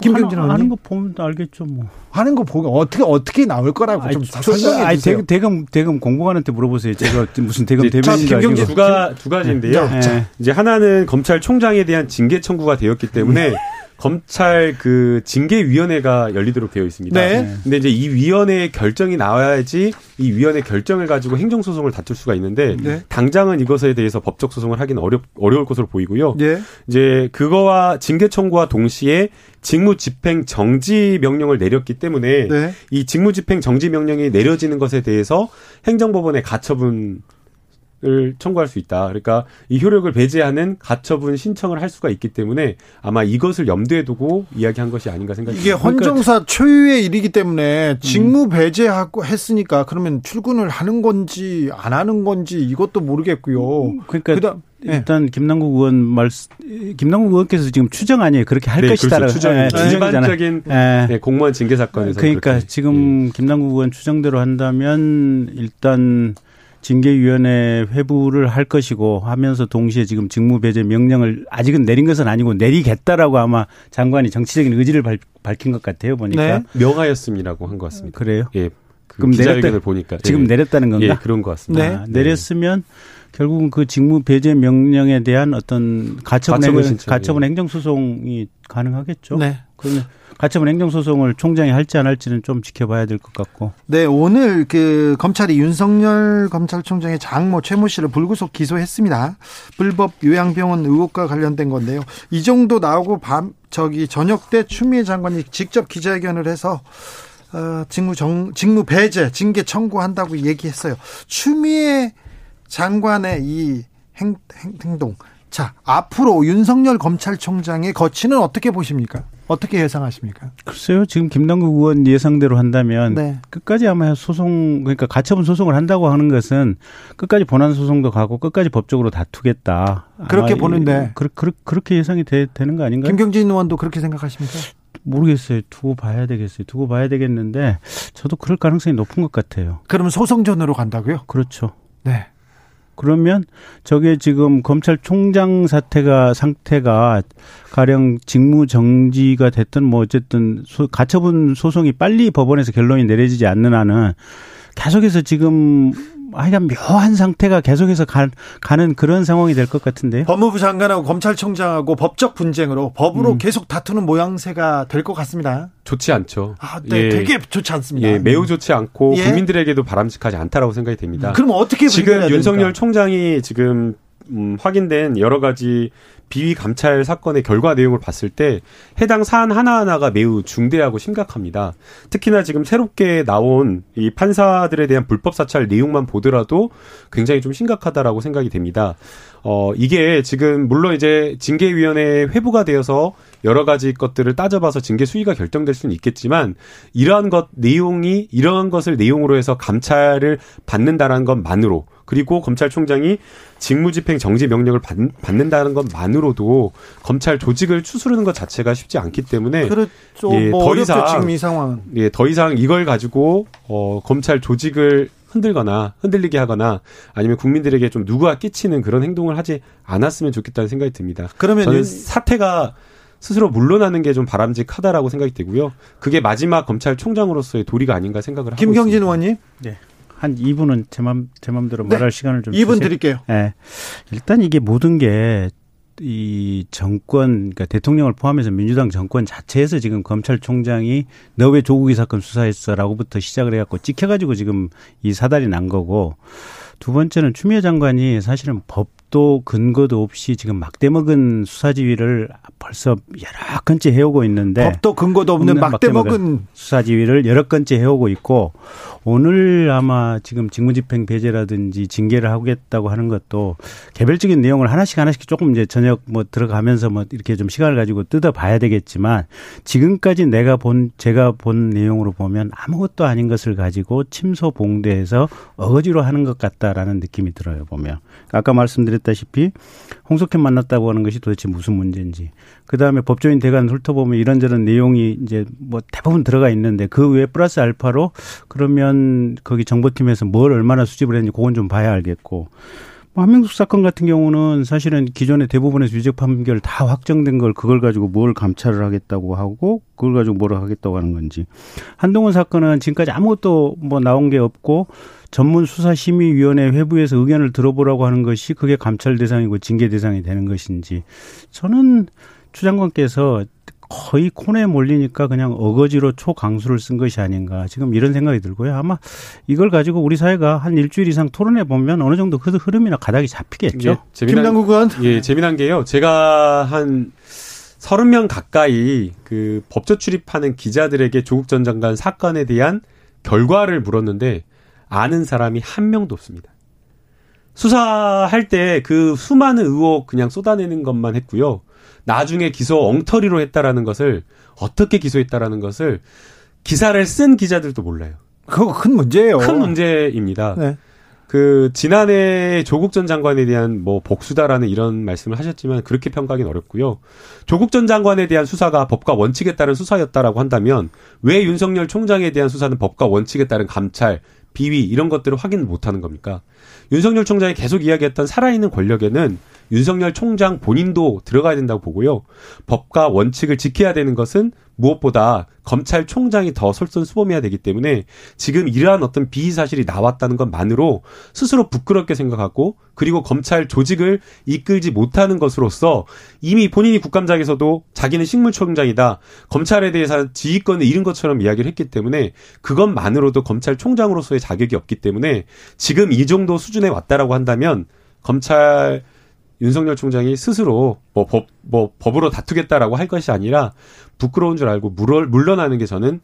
김경진 의원님 하는 거 보면 알겠죠 뭐.
하는 거 보고 어떻게 어떻게 나올 거라고 아니, 좀 설명해 주세요.
대금, 대금 대금 공무원한테 물어보세요. 제가 무슨 대금
대변인가 김경진 두가 두 가지인데요. 네. 이제 하나는 검찰총장에 대한 징계 청구가 되었기 때문에 검찰 그 징계위원회가 열리도록 되어 있습니다. 네. 근데 이제 이 위원회의 결정이 나와야지 이 위원회 결정을 가지고 행정소송을 다툴 수가 있는데 네. 당장은 이것에 대해서 법적 소송을 하기는 어렵 어려울 것으로 보이고요. 네. 이제 그거와 징계 청구와 동시에 직무 집행 정지 명령을 내렸기 때문에 네. 이 직무 집행 정지 명령이 내려지는 것에 대해서 행정법원의 가처분 을 청구할 수 있다. 그러니까 이 효력을 배제하는 가처분 신청을 할 수가 있기 때문에 아마 이것을 염두에 두고 이야기한 것이 아닌가 생각합니다.
이게 헌정사 그러니까 초유의 일이기 때문에 직무 배제하고 했으니까 그러면 출근을 하는 건지 안 하는 건지 이것도 모르겠고요.
그러니까 그다음 네. 일단 김남국 의원 말 김남국 의원께서 지금 추정 아니에요. 그렇게 할 네, 것이다.
그렇죠. 추정, 네, 일반적인 네. 네. 공무원 징계 사건에서
그러니까 그렇게. 지금 예. 김남국 의원 추정대로 한다면 일단 징계위원회 회부를 할 것이고 하면서 동시에 지금 직무배제 명령을 아직은 내린 것은 아니고 내리겠다라고 아마 장관이 정치적인 의지를 발, 밝힌 것 같아요 보니까 네.
명하였음이라고 한 것 같습니다.
그래요?
예. 그 그럼 내렸다 보니까
지금
예.
내렸다는 건가?
예, 그런 것 같습니다.
네. 아, 내렸으면 결국은 그 직무 배제 명령에 대한 어떤 가처분, 가처분, 가처분 행정 소송이 가능하겠죠. 네. 그러면 가처분 행정소송을 총장이 할지 안 할지는 좀 지켜봐야 될 것 같고.
네, 오늘 그 검찰이 윤석열 검찰총장의 장모 최모 씨를 불구속 기소했습니다. 불법 요양병원 의혹과 관련된 건데요. 이 정도 나오고 밤 저기 저녁 때 추미애 장관이 직접 기자회견을 해서 어, 직무 정 직무 배제 징계 청구한다고 얘기했어요. 추미애 장관의 이 행, 행, 행동. 자, 앞으로 윤석열 검찰총장의 거치는 어떻게 보십니까? 어떻게 예상하십니까?
글쎄요. 지금 김남국 의원 예상대로 한다면 네. 끝까지 아마 소송 그러니까 가처분 소송을 한다고 하는 것은 끝까지 본안 소송도 가고 끝까지 법적으로 다투겠다.
그렇게 보는데
그, 그, 그렇게 예상이 되, 는거 아닌가요?
김경진 의원도 그렇게 생각하십니까?
모르겠어요. 두고 봐야 되겠어요. 두고 봐야 되겠는데 저도 그럴 가능성이 높은 것 같아요.
그러면 소송전으로 간다고요?
그렇죠.
네.
그러면 저게 지금 검찰총장 사태가 상태가 가령 직무 정지가 됐든 뭐 어쨌든 소, 가처분 소송이 빨리 법원에서 결론이 내려지지 않는 한은 계속해서 지금 하여간 묘한 상태가 계속해서 가, 가는 그런 상황이 될 것 같은데요.
법무부 장관하고 검찰총장하고 법적 분쟁으로 법으로 음. 계속 다투는 모양새가 될 것 같습니다.
좋지 않죠.
아, 네, 예. 되게 좋지 않습니다.
예, 매우 좋지 않고 예. 국민들에게도 바람직하지 않다라고 생각이 됩니다.
음, 그럼 어떻게
지금 윤석열 총장이 지금 음, 확인된 여러 가지 비위 감찰 사건의 결과 내용을 봤을 때 해당 사안 하나하나가 매우 중대하고 심각합니다. 특히나 지금 새롭게 나온 이 판사들에 대한 불법 사찰 내용만 보더라도 굉장히 좀 심각하다라고 생각이 됩니다. 어, 이게 지금 물론 이제 징계위원회 회부가 되어서 여러 가지 것들을 따져봐서 징계 수위가 결정될 수는 있겠지만 이러한 것 내용이 이러한 것을 내용으로 해서 감찰을 받는다라는 것만으로 그리고 검찰총장이 직무집행 정지 명령을 받, 는다는 것만으로도 검찰 조직을 추스르는 것 자체가 쉽지 않기 때문에
그렇죠. 예, 뭐 더 이상 지금 이 상황
예, 더 이상 이걸 가지고 어 검찰 조직을 흔들거나 흔들리게 하거나 아니면 국민들에게 좀 누구가 끼치는 그런 행동을 하지 않았으면 좋겠다는 생각이 듭니다. 그러면 저는 사태가 스스로 물러나는 게 좀 바람직하다라고 생각이 되고요. 그게 마지막 검찰총장으로서의 도리가 아닌가 생각을 하고
김경진 의원님.
네. 한 2분은 제 맘, 제 맘대로 네. 말할 시간을 좀
2분 주세요. 드릴게요.
네. 일단 이게 모든 게 이 정권, 그러니까 대통령을 포함해서 민주당 정권 자체에서 지금 검찰총장이 너 왜 조국이 사건 수사했어라고부터 시작을 해갖고 찍혀가지고 지금 이 사달이 난 거고 두 번째는 추미애 장관이 사실은 법 법도 근거도 없이 지금 막대 먹은 수사지휘를 벌써 여러 건째 해오고 있는데
법도 근거도 없는 막대 먹은
수사지휘를 여러 건째 해오고 있고 오늘 아마 지금 직무집행 배제라든지 징계를 하겠다고 하는 것도 개별적인 내용을 하나씩 하나씩 조금 이제 저녁 뭐 들어가면서 뭐 이렇게 좀 시간을 가지고 뜯어봐야 되겠지만 지금까지 내가 본 제가 본 내용으로 보면 아무것도 아닌 것을 가지고 침소 봉대해서 어거지로 하는 것 같다라는 느낌이 들어요 보면. 아까 말씀드렸 말했다시피 홍석현 만났다고 하는 것이 도대체 무슨 문제인지. 그 다음에 법조인 대관 훑어보면 이런저런 내용이 이제 뭐 대부분 들어가 있는데 그 외에 플러스 알파로 그러면 거기 정보팀에서 뭘 얼마나 수집을 했는지 그건 좀 봐야 알겠고 뭐 한명숙 사건 같은 경우는 사실은 기존의 대부분의 유죄 판결 다 확정된 걸 그걸 가지고 뭘 감찰을 하겠다고 하고 그걸 가지고 뭘 하겠다고 하는 건지. 한동훈 사건은 지금까지 아무것도 뭐 나온 게 없고 전문 수사심의위원회 회부에서 의견을 들어보라고 하는 것이 그게 감찰 대상이고 징계 대상이 되는 것인지. 저는 추 장관께서 거의 코너에 몰리니까 그냥 어거지로 초강수를 쓴 것이 아닌가 지금 이런 생각이 들고요. 아마 이걸 가지고 우리 사회가 한 일주일 이상 토론해 보면 어느 정도 그 흐름이나 가닥이 잡히겠죠. 예,
재미난, 김남국 의원.
예, 재미난 게요. 제가 한 서른 명 가까이 그 법조 출입하는 기자들에게 조국 전 장관 사건에 대한 결과를 물었는데 아는 사람이 한 명도 없습니다. 수사할 때 그 수많은 의혹 그냥 쏟아내는 것만 했고요. 나중에 기소 엉터리로 했다라는 것을 어떻게 기소했다라는 것을 기사를 쓴 기자들도 몰라요.
그거 큰 문제예요.
큰 문제입니다. 네. 그 지난해 조국 전 장관에 대한 뭐 복수다라는 이런 말씀을 하셨지만 그렇게 평가하기는 어렵고요. 조국 전 장관에 대한 수사가 법과 원칙에 따른 수사였다라고 한다면 왜 윤석열 총장에 대한 수사는 법과 원칙에 따른 감찰, 비위 이런 것들을 확인 못 하는 겁니까? 윤석열 총장이 계속 이야기했던 살아있는 권력에는 윤석열 총장 본인도 들어가야 된다고 보고요. 법과 원칙을 지켜야 되는 것은 무엇보다 검찰총장이 더 솔선수범해야 되기 때문에 지금 이러한 어떤 비의 사실이 나왔다는 것만으로 스스로 부끄럽게 생각하고 그리고 검찰 조직을 이끌지 못하는 것으로서 이미 본인이 국감장에서도 자기는 식물총장이다 검찰에 대해서 지휘권을 잃은 것처럼 이야기를 했기 때문에 그것만으로도 검찰총장으로서의 자격이 없기 때문에 지금 이 정도 수준에 왔다라고 한다면 검찰 윤석열 총장이 스스로 뭐 법, 뭐 법으로 다투겠다라고 할 것이 아니라 부끄러운 줄 알고 물어, 물러나는 게 저는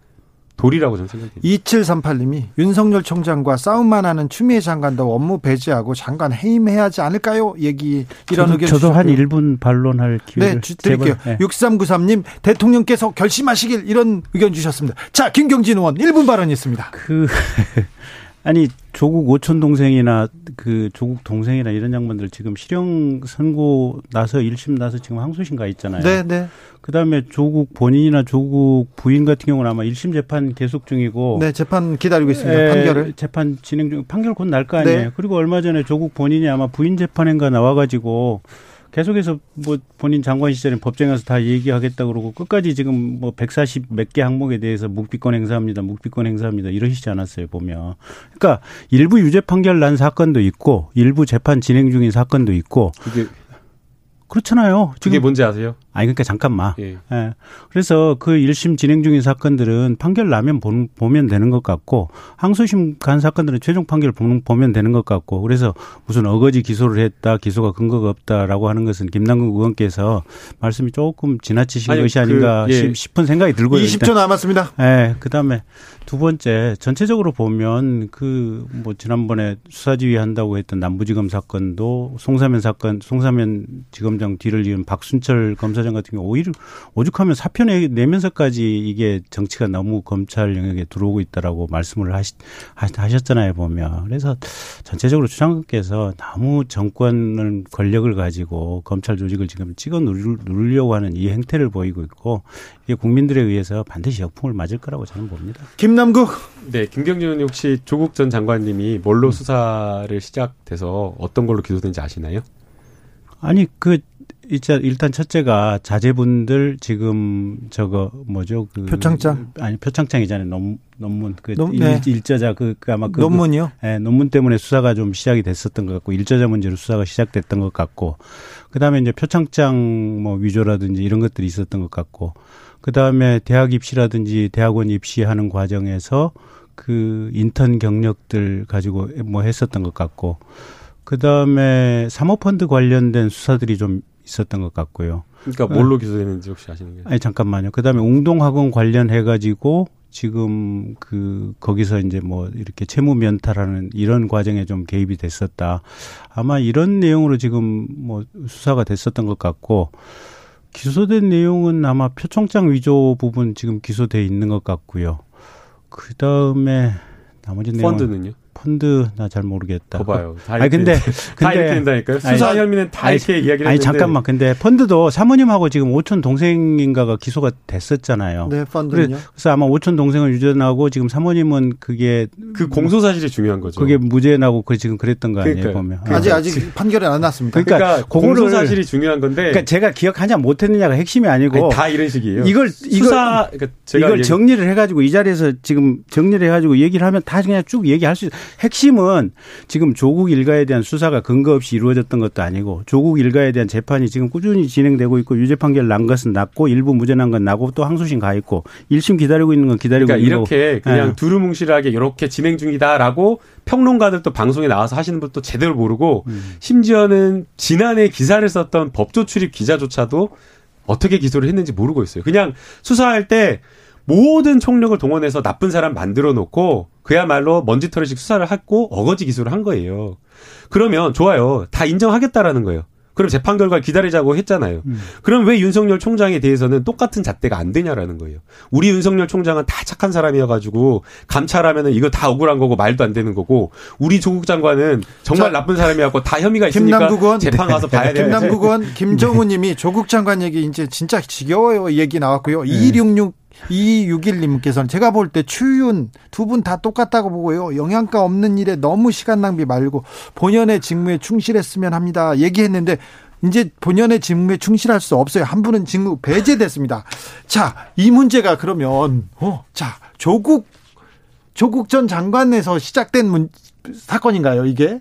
도리라고 저는 생각합니다.
2738님이 윤석열 총장과 싸움만 하는 추미애 장관도 업무 배제하고 장관 해임해야 하지 않을까요? 얘기 이런
저도,
의견
저도 한 1분 반론할 기회를
네, 드릴게요. 네. 6393님 대통령께서 결심하시길 이런 의견 주셨습니다. 자, 김경진 의원 1분 발언이 있습니다.
그 아니 조국 오촌 동생이나 그 조국 동생이나 이런 양반들 지금 실형 선고 나서 1심 나서 지금 항소심 가 있잖아요.
네, 네.
그다음에 조국 본인이나 조국 부인 같은 경우는 아마 1심 재판 계속 중이고
네, 재판 기다리고 있습니다. 에, 판결을.
재판 진행 중 판결 곧 날 거 아니에요. 네. 그리고 얼마 전에 조국 본인이 아마 부인 재판인가 나와 가지고 계속해서 뭐 본인 장관 시절에 법정에 가서 다 얘기하겠다 그러고 끝까지 지금 뭐 140 몇 개 항목에 대해서 묵비권 행사합니다. 묵비권 행사합니다. 이러시지 않았어요, 보면. 그러니까 일부 유죄 판결 난 사건도 있고 일부 재판 진행 중인 사건도 있고 그렇잖아요.
지금 그게 뭔지 아세요?
아니 그러니까 잠깐만. 예. 예. 그래서 그 1심 진행 중인 사건들은 판결 나면 보면 되는 것 같고 항소심 간 사건들은 최종 판결 보면 되는 것 같고 그래서 무슨 어거지 기소를 했다 기소가 근거가 없다라고 하는 것은 김남국 의원께서 말씀이 조금 지나치신 아니, 것이 아닌가 그, 예. 싶은 생각이 들고요.
20초 일단. 남았습니다.
예. 그다음에 두 번째 전체적으로 보면 그 뭐 지난번에 수사지휘 한다고 했던 남부지검 사건도 송사면 사건 송사면 지검장 뒤를 이은 박순철 검사장 같은 경우 오히려 오죽하면 사표 내면서까지 이게 정치가 너무 검찰 영역에 들어오고 있다라고 말씀을 하시, 하셨잖아요 보면 그래서 전체적으로 추장관께서 너무 정권을 권력을 가지고 검찰 조직을 지금 찍어 누르려고 하는 이 행태를 보이고 있고 이게 국민들에 의해서 반드시 역풍을 맞을 거라고 저는 봅니다.
김 남국.
네, 김경준 의원님 혹시 조국 전 장관님이 뭘로 음. 수사를 시작돼서 어떤 걸로 기소된지 아시나요?
아니 그 일단 첫째가 자제분들 지금 저거 뭐죠 그
표창장
아니 표창장이잖아요 논, 논문 그 논, 네. 일, 저자그 그 아마 그
논문이요?
그, 예, 논문 때문에 수사가 좀 시작이 됐었던 것 같고 일저자 문제로 수사가 시작됐던 것 같고 그다음에 이제 표창장 뭐 위조라든지 이런 것들이 있었던 것 같고 그 다음에 대학 입시라든지 대학원 입시하는 과정에서 그 인턴 경력들 가지고 뭐 했었던 것 같고 그 다음에 사모펀드 관련된 수사들이 좀 있었던 것 같고요.
그러니까 뭘로 어. 기소되는지 혹시 아시는 게?
아니 잠깐만요. 그 다음에 웅동학원 관련해 가지고 지금 그 거기서 이제 뭐 이렇게 채무 면탈하는 이런 과정에 좀 개입이 됐었다. 아마 이런 내용으로 지금 뭐 수사가 됐었던 것 같고 기소된 내용은 아마 표창장 위조 부분 지금 기소돼 있는 것 같고요. 그 다음에 나머지
내용 펀드는요?
펀드 나 잘 모르겠다.
봐요.
다 아니 근데
근데 다 이렇게 된다니까요. 수사 혐의는 다 이렇게 이야기를
아니
했는데.
잠깐만. 근데 펀드도 사모님하고 지금 오촌 동생인가가 기소가 됐었잖아요.
네, 펀드는요.
그래서 아마 오촌 동생은 유죄나고 지금 사모님은 그게
그 공소 사실이 중요한 거죠.
그게 무죄 나고 그 지금 그랬던 거 아니에요, 그러니까. 보면.
아직 아직 판결이 안 났습니다.
그러니까, 그러니까 공소 사실이 중요한 건데
그러니까 제가 기억하냐 못 했느냐가 핵심이 아니고
아니, 다 이런 식이에요.
이걸 수사 이걸, 그러니까 이걸 정리를 해 가지고 이 자리에서 지금 정리를 해 가지고 얘기를 하면 다 그냥 쭉 얘기할 수 있어요. 핵심은 지금 조국 일가에 대한 수사가 근거 없이 이루어졌던 것도 아니고 조국 일가에 대한 재판이 지금 꾸준히 진행되고 있고 유죄 판결 난 것은 났고 일부 무죄 난 건 나고 또 항소심 가 있고 1심 기다리고 있는 건 기다리고
그러니까
있는
이렇게 그냥 네. 두루뭉실하게 이렇게 진행 중이다라고 평론가들 또 방송에 나와서 하시는 분도 제대로 모르고 음. 심지어는 지난해 기사를 썼던 법조 출입 기자조차도 어떻게 기소를 했는지 모르고 있어요. 그냥 수사할 때 모든 총력을 동원해서 나쁜 사람 만들어 놓고 그야말로 먼지털이식 수사를 했고 어거지 기소를 한 거예요. 그러면 좋아요. 다 인정하겠다라는 거예요. 그럼 재판 결과 기다리자고 했잖아요. 음. 그럼 왜 윤석열 총장에 대해서는 똑같은 잣대가 안 되냐라는 거예요. 우리 윤석열 총장은 다 착한 사람이어가지고 감찰하면은 이거 다 억울한 거고 말도 안 되는 거고 우리 조국 장관은 정말 자, 나쁜 사람이었고 다 혐의가 있으니까 김남국원, 재판 가서 봐야 돼요.
김남국원 김정우님이 조국 장관 얘기 이제 진짜 지겨워요 얘기 나왔고요. 네. 266 이육일님께서는 제가 볼 때 추윤 두 분 다 똑같다고 보고요. 영양가 없는 일에 너무 시간 낭비 말고 본연의 직무에 충실했으면 합니다. 얘기했는데 이제 본연의 직무에 충실할 수 없어요. 한 분은 직무 배제됐습니다. 자, 이 문제가 그러면 어, 자 조국 조국 전 장관에서 시작된 문, 사건인가요? 이게?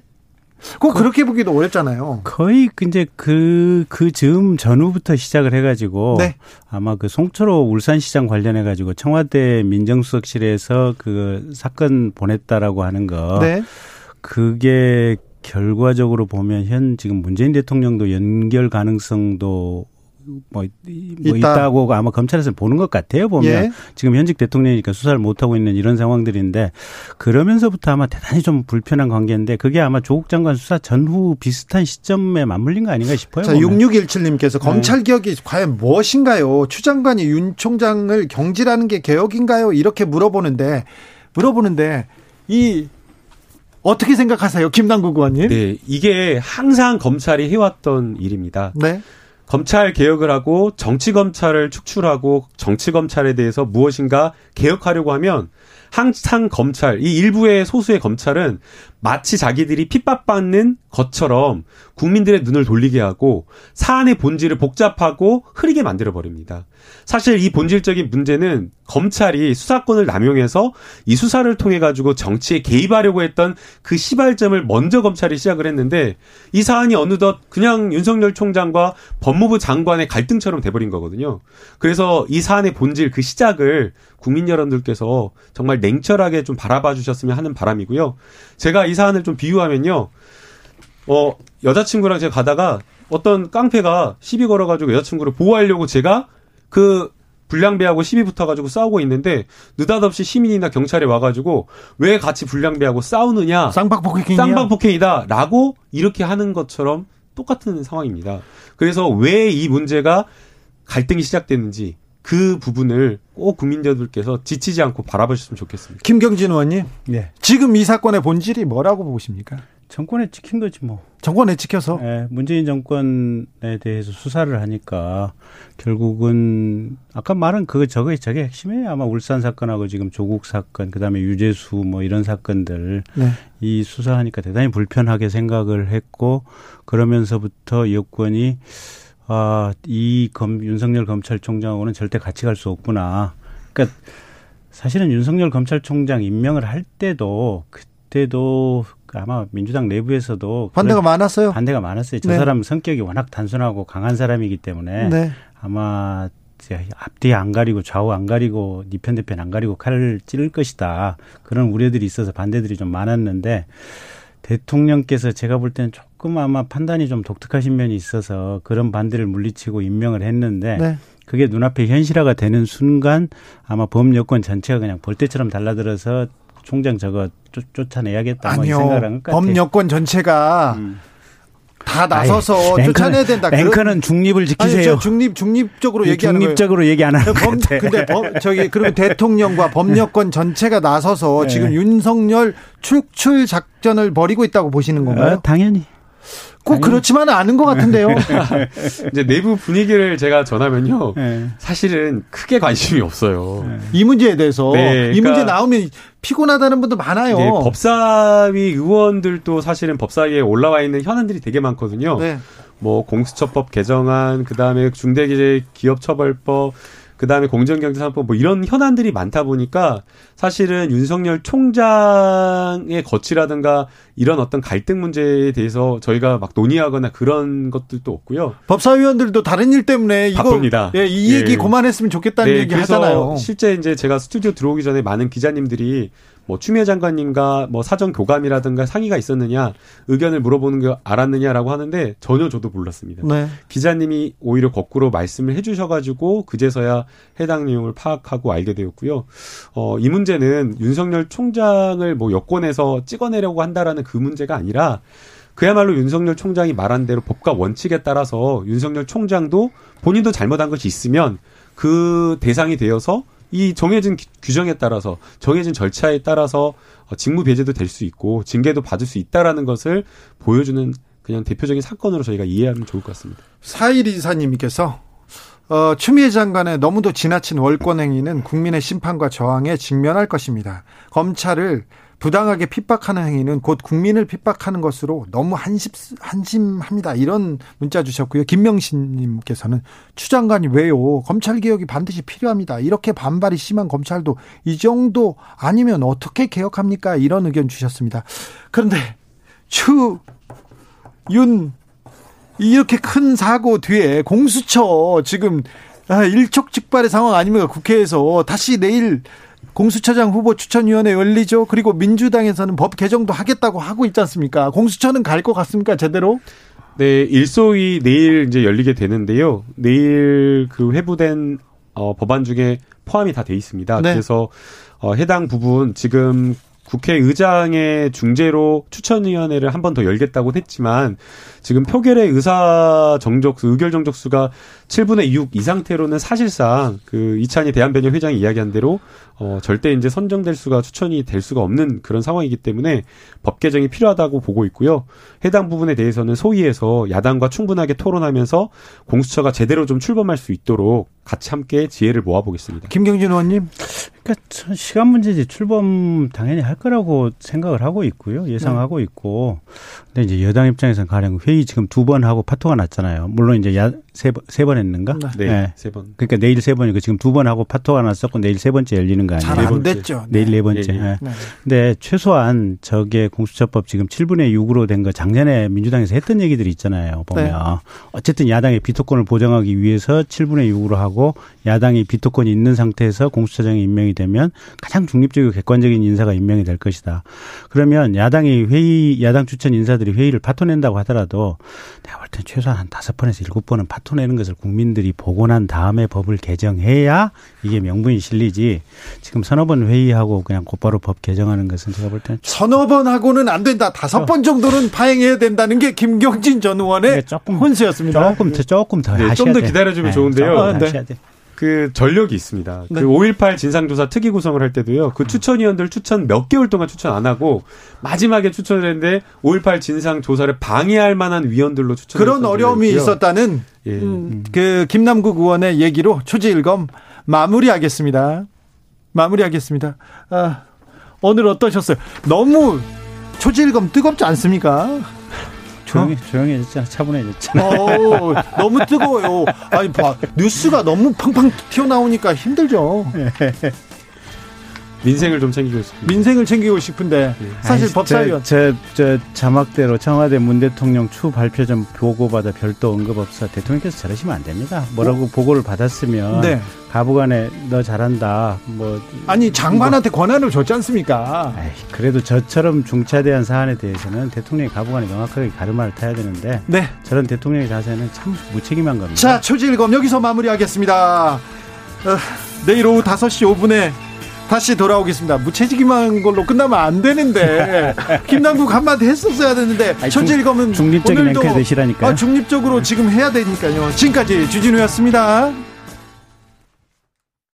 꼭 그, 렇게 보기도 어렵잖아요.
거의 이제 그, 그 즈음 전후부터 시작을 해가지고. 네. 아마 그 송철호 울산시장 관련해가지고 청와대 민정수석실에서 그 사건 보냈다라고 하는 거. 네. 그게 결과적으로 보면 현 지금 문재인 대통령도 연결 가능성도 뭐, 뭐 있다. 고 아마 검찰에서 보는 것 같아요 보면 예. 지금 현직 대통령이니까 수사를 못 하고 있는 이런 상황들인데 그러면서부터 아마 대단히 좀 불편한 관계인데 그게 아마 조국 장관 수사 전후 비슷한 시점에 맞물린 거 아닌가 싶어요.
자, 보면. 6617님께서 검찰 개혁이 네. 과연 무엇인가요? 추 장관이 윤 총장을 경질하는 게 개혁인가요? 이렇게 물어보는데 물어보는데 이 어떻게 생각하세요, 김남국 의원님?
네, 이게 항상 검찰이 해왔던 일입니다. 네. 검찰 개혁을 하고 정치 검찰을 축출하고 정치 검찰에 대해서 무엇인가 개혁하려고 하면 항상 검찰, 이 일부의 소수의 검찰은 마치 자기들이 핍박받는 것처럼 국민들의 눈을 돌리게 하고 사안의 본질을 복잡하고 흐리게 만들어 버립니다. 사실 이 본질적인 문제는 검찰이 수사권을 남용해서 이 수사를 통해 가지고 정치에 개입하려고 했던 그 시발점을 먼저 검찰이 시작을 했는데 이 사안이 어느덧 그냥 윤석열 총장과 법무부 장관의 갈등처럼 돼버린 거거든요. 그래서 이 사안의 본질 그 시작을 국민 여러분들께서 정말 냉철하게 좀 바라봐 주셨으면 하는 바람이고요. 제가 이 사안을 좀 비유하면요. 어, 여자친구랑 제가 가다가 어떤 깡패가 시비 걸어가지고 여자친구를 보호하려고 제가 그 불량배하고 시비 붙어가지고 싸우고 있는데 느닷없이 시민이나 경찰이 와가지고 왜 같이 불량배하고 싸우느냐
쌍방폭행이야
쌍방폭행이다라고 이렇게 하는 것처럼 똑같은 상황입니다. 그래서 왜 이 문제가 갈등이 시작됐는지 그 부분을 꼭 국민들께서 지치지 않고 바라보셨으면 좋겠습니다.
김경진 의원님, 네. 지금 이 사건의 본질이 뭐라고 보십니까?
정권에 찍힌 거지 뭐.
정권에 찍혀서?
네, 문재인 정권에 대해서 수사를 하니까 결국은 아까 말한 그거 저거 저게 핵심이에요. 아마 울산 사건하고 지금 조국 사건, 그다음에 유재수 뭐 이런 사건들 네. 이 수사하니까 대단히 불편하게 생각을 했고 그러면서부터 여권이 아, 이 검, 윤석열 검찰총장하고는 절대 같이 갈 수 없구나. 그러니까 사실은 윤석열 검찰총장 임명을 할 때도 그때도 아마 민주당 내부에서도
반대가 많았어요.
반대가 많았어요. 저 네. 사람 성격이 워낙 단순하고 강한 사람이기 때문에 네. 아마 앞뒤 안 가리고 좌우 안 가리고 니편 대편 안 가리고 칼을 찌를 것이다. 그런 우려들이 있어서 반대들이 좀 많았는데 대통령께서 제가 볼 때는 조금 아마 판단이 좀 독특하신 면이 있어서 그런 반대를 물리치고 임명을 했는데 네. 그게 눈앞에 현실화가 되는 순간 아마 범여권 전체가 그냥 벌떼처럼 달라들어서 총장 저거 쫓, 아내야겠다
뭐 아니요. 생각을 한것 같아요. 범여권 전체가 음. 다 나서서 아니, 쫓아내야 된다.
앵커는 중립을 지키세요.
아니, 중립 중립적으로
네,
얘기하는
중립적으로
거예요.
얘기 안 하는 범,
근데 범, 저기 그리고 대통령과 범여권 전체가 나서서 네. 지금 윤석열 축출 작전을 벌이고 있다고 보시는 건가요? 어,
당연히.
꼭 아니. 그렇지만은 않은 것 같은데요.
이제 내부 분위기를 제가 전하면요. 네. 사실은 크게 관심이 없어요. 네.
이 문제에 대해서 네, 이 그러니까 문제 나오면 피곤하다는 분도 많아요. 네,
법사위 의원들도 사실은 법사위에 올라와 있는 현안들이 되게 많거든요. 네. 뭐 공수처법 개정안, 그 다음에 중대기업처벌법 그 다음에 공정경제산법 뭐 이런 현안들이 많다 보니까 사실은 윤석열 총장의 거취라든가 이런 어떤 갈등 문제에 대해서 저희가 막 논의하거나 그런 것들도 없고요.
법사위원들도 다른 일 때문에
바쁩니다.
이거 예, 이 얘기 예. 그만했으면 좋겠다는 네, 얘기 하잖아요.
실제 이제 제가 스튜디오 들어오기 전에 많은 기자님들이 뭐 추미애 장관님과 뭐 사전 교감이라든가 상의가 있었느냐 의견을 물어보는 거 알았느냐라고 하는데 전혀 저도 몰랐습니다. 네. 기자님이 오히려 거꾸로 말씀을 해주셔가지고 그제서야 해당 내용을 파악하고 알게 되었고요. 어, 이 문제는 윤석열 총장을 뭐 여권에서 찍어내려고 한다라는 그 문제가 아니라 그야말로 윤석열 총장이 말한 대로 법과 원칙에 따라서 윤석열 총장도 본인도 잘못한 것이 있으면 그 대상이 되어서 이 정해진 규정에 따라서 정해진 절차에 따라서 어, 직무 배제도 될 수 있고 징계도 받을 수 있다라는 것을 보여주는 그냥 대표적인 사건으로 저희가 이해하면 좋을 것 같습니다.
사일 이사님께서 어, 추미애 장관의 너무도 지나친 월권 행위는 국민의 심판과 저항에 직면할 것입니다. 검찰을 부당하게 핍박하는 행위는 곧 국민을 핍박하는 것으로 너무 한심, 한심합니다. 이런 문자 주셨고요. 김명신님께서는 추 장관이 왜요? 검찰 개혁이 반드시 필요합니다. 이렇게 반발이 심한 검찰도 이 정도 아니면 어떻게 개혁합니까? 이런 의견 주셨습니다. 그런데 추, 윤, 이렇게 큰 사고 뒤에 공수처 지금 아, 일촉즉발의 상황 아닙니까? 국회에서 다시 내일 공수처장 후보 추천위원회 열리죠. 그리고 민주당에서는 법 개정도 하겠다고 하고 있지 않습니까? 공수처는 갈 것 같습니까? 제대로?
네, 일소위 내일 이제 열리게 되는데요. 내일 그 회부된 어, 법안 중에 포함이 다 돼 있습니다. 네. 그래서 어, 해당 부분 지금 국회의장의 중재로 추천위원회를 한 번 더 열겠다고 했지만 지금 표결의 의사 정적 의결 정적수가 7분의 6 이 상태로는 사실상 그 이찬희 대한변협 회장이 이야기한 대로 어, 절대 이제 선정될 수가 추천이 될 수가 없는 그런 상황이기 때문에 법 개정이 필요하다고 보고 있고요. 해당 부분에 대해서는 소위에서 야당과 충분하게 토론하면서 공수처가 제대로 좀 출범할 수 있도록 같이 함께 지혜를 모아보겠습니다.
김경진 의원님.
그러니까 시간 문제지 출범 당연히 할 거라고 생각을 하고 있고요. 예상하고 네. 있고. 근데 이제 여당 입장에서는 가령 회의 지금 두 번 하고 파토가 났잖아요. 물론 이제 야, 세, 번, 세번 했는가?
네. 네. 세 번.
그러니까 내일 세 번이고 지금 두 번 하고 파토가 났었고 내일 세 번째 열리는 거 아니에요?
잘안 됐죠.
내일 네 번째. 네. 네. 근데 최소한 저게 공수처법 지금 7분의 6으로 된 거 작년에 민주당에서 했던 얘기들이 있잖아요. 보면. 네. 어쨌든 야당의 비토권을 보장하기 위해서 7분의 6으로 하고 야당이 비토권이 있는 상태에서 공수처장이 임명이 되면 가장 중립적이고 객관적인 인사가 임명이 될 것이다. 그러면 야당이 회의, 야당 추천 인사들이 회의를 파토 낸다고 하더라도 내가 볼 땐 최소한 한 다섯 번에서 일곱 번은 파토 내는 것을 국민들이 보고 난 다음에 법을 개정해야 이게 명분이 실리지 지금 서너 번 회의하고 그냥 곧바로 법 개정하는 것은 제가 볼 때는
서너 번 하고는 안 된다. 다섯 번 정도는 파행해야 된다는 게 김경진 전 의원의 조금 혼수였습니다.
조금 더 조금 더 네,
좀더 기다려주면 네, 좋은데요. 네. 그 전력이 있습니다. 네. 그5.18 진상조사 특위 구성을 할 때도요. 그 추천위원들 추천 몇 개월 동안 추천 안 하고 마지막에 추천을 했는데 5.18 진상조사를 방해할 만한 위원들로 추천.
그런 어려움이 있었다는 예. 음, 그 김남국 의원의 얘기로 초지일검 마무리하겠습니다. 마무리하겠습니다. 아, 오늘 어떠셨어요? 너무 초지일검 뜨겁지 않습니까?
조용히 어? 조용해졌잖아 차분해졌잖아.
어, 너무 뜨거워요. 아니 봐 뉴스가 너무 팡팡 튀어나오니까 힘들죠.
민생을 좀 챙기고 싶은데.
민생을 챙기고 싶은데 네. 사실 법사위원
저, 저, 자막대로 청와대 문 대통령 추 발표 좀 보고받아 별도 언급없어 대통령께서 저러시면 안 됩니다. 뭐라고 어? 보고를 받았으면 네. 가부간에 너 잘한다. 뭐
아니 장관한테 뭐. 권한을 줬지 않습니까?
에이, 그래도 저처럼 중차대한 사안에 대해서는 대통령이 가부간에 명확하게 가르마를 타야 되는데 네. 저런 대통령의 자세는 참 무책임한 겁니다.
자 초지일검 여기서 마무리하겠습니다. 어, 내일 오후 5시 5분에 다시 돌아오겠습니다. 무채직임한 걸로 끝나면 안 되는데 김남국 한마디 했었어야 되는데 천재일검은
중립적인 앵커 되시라니까
아, 중립적으로 지금 해야 되니까요. 지금까지 주진우였습니다.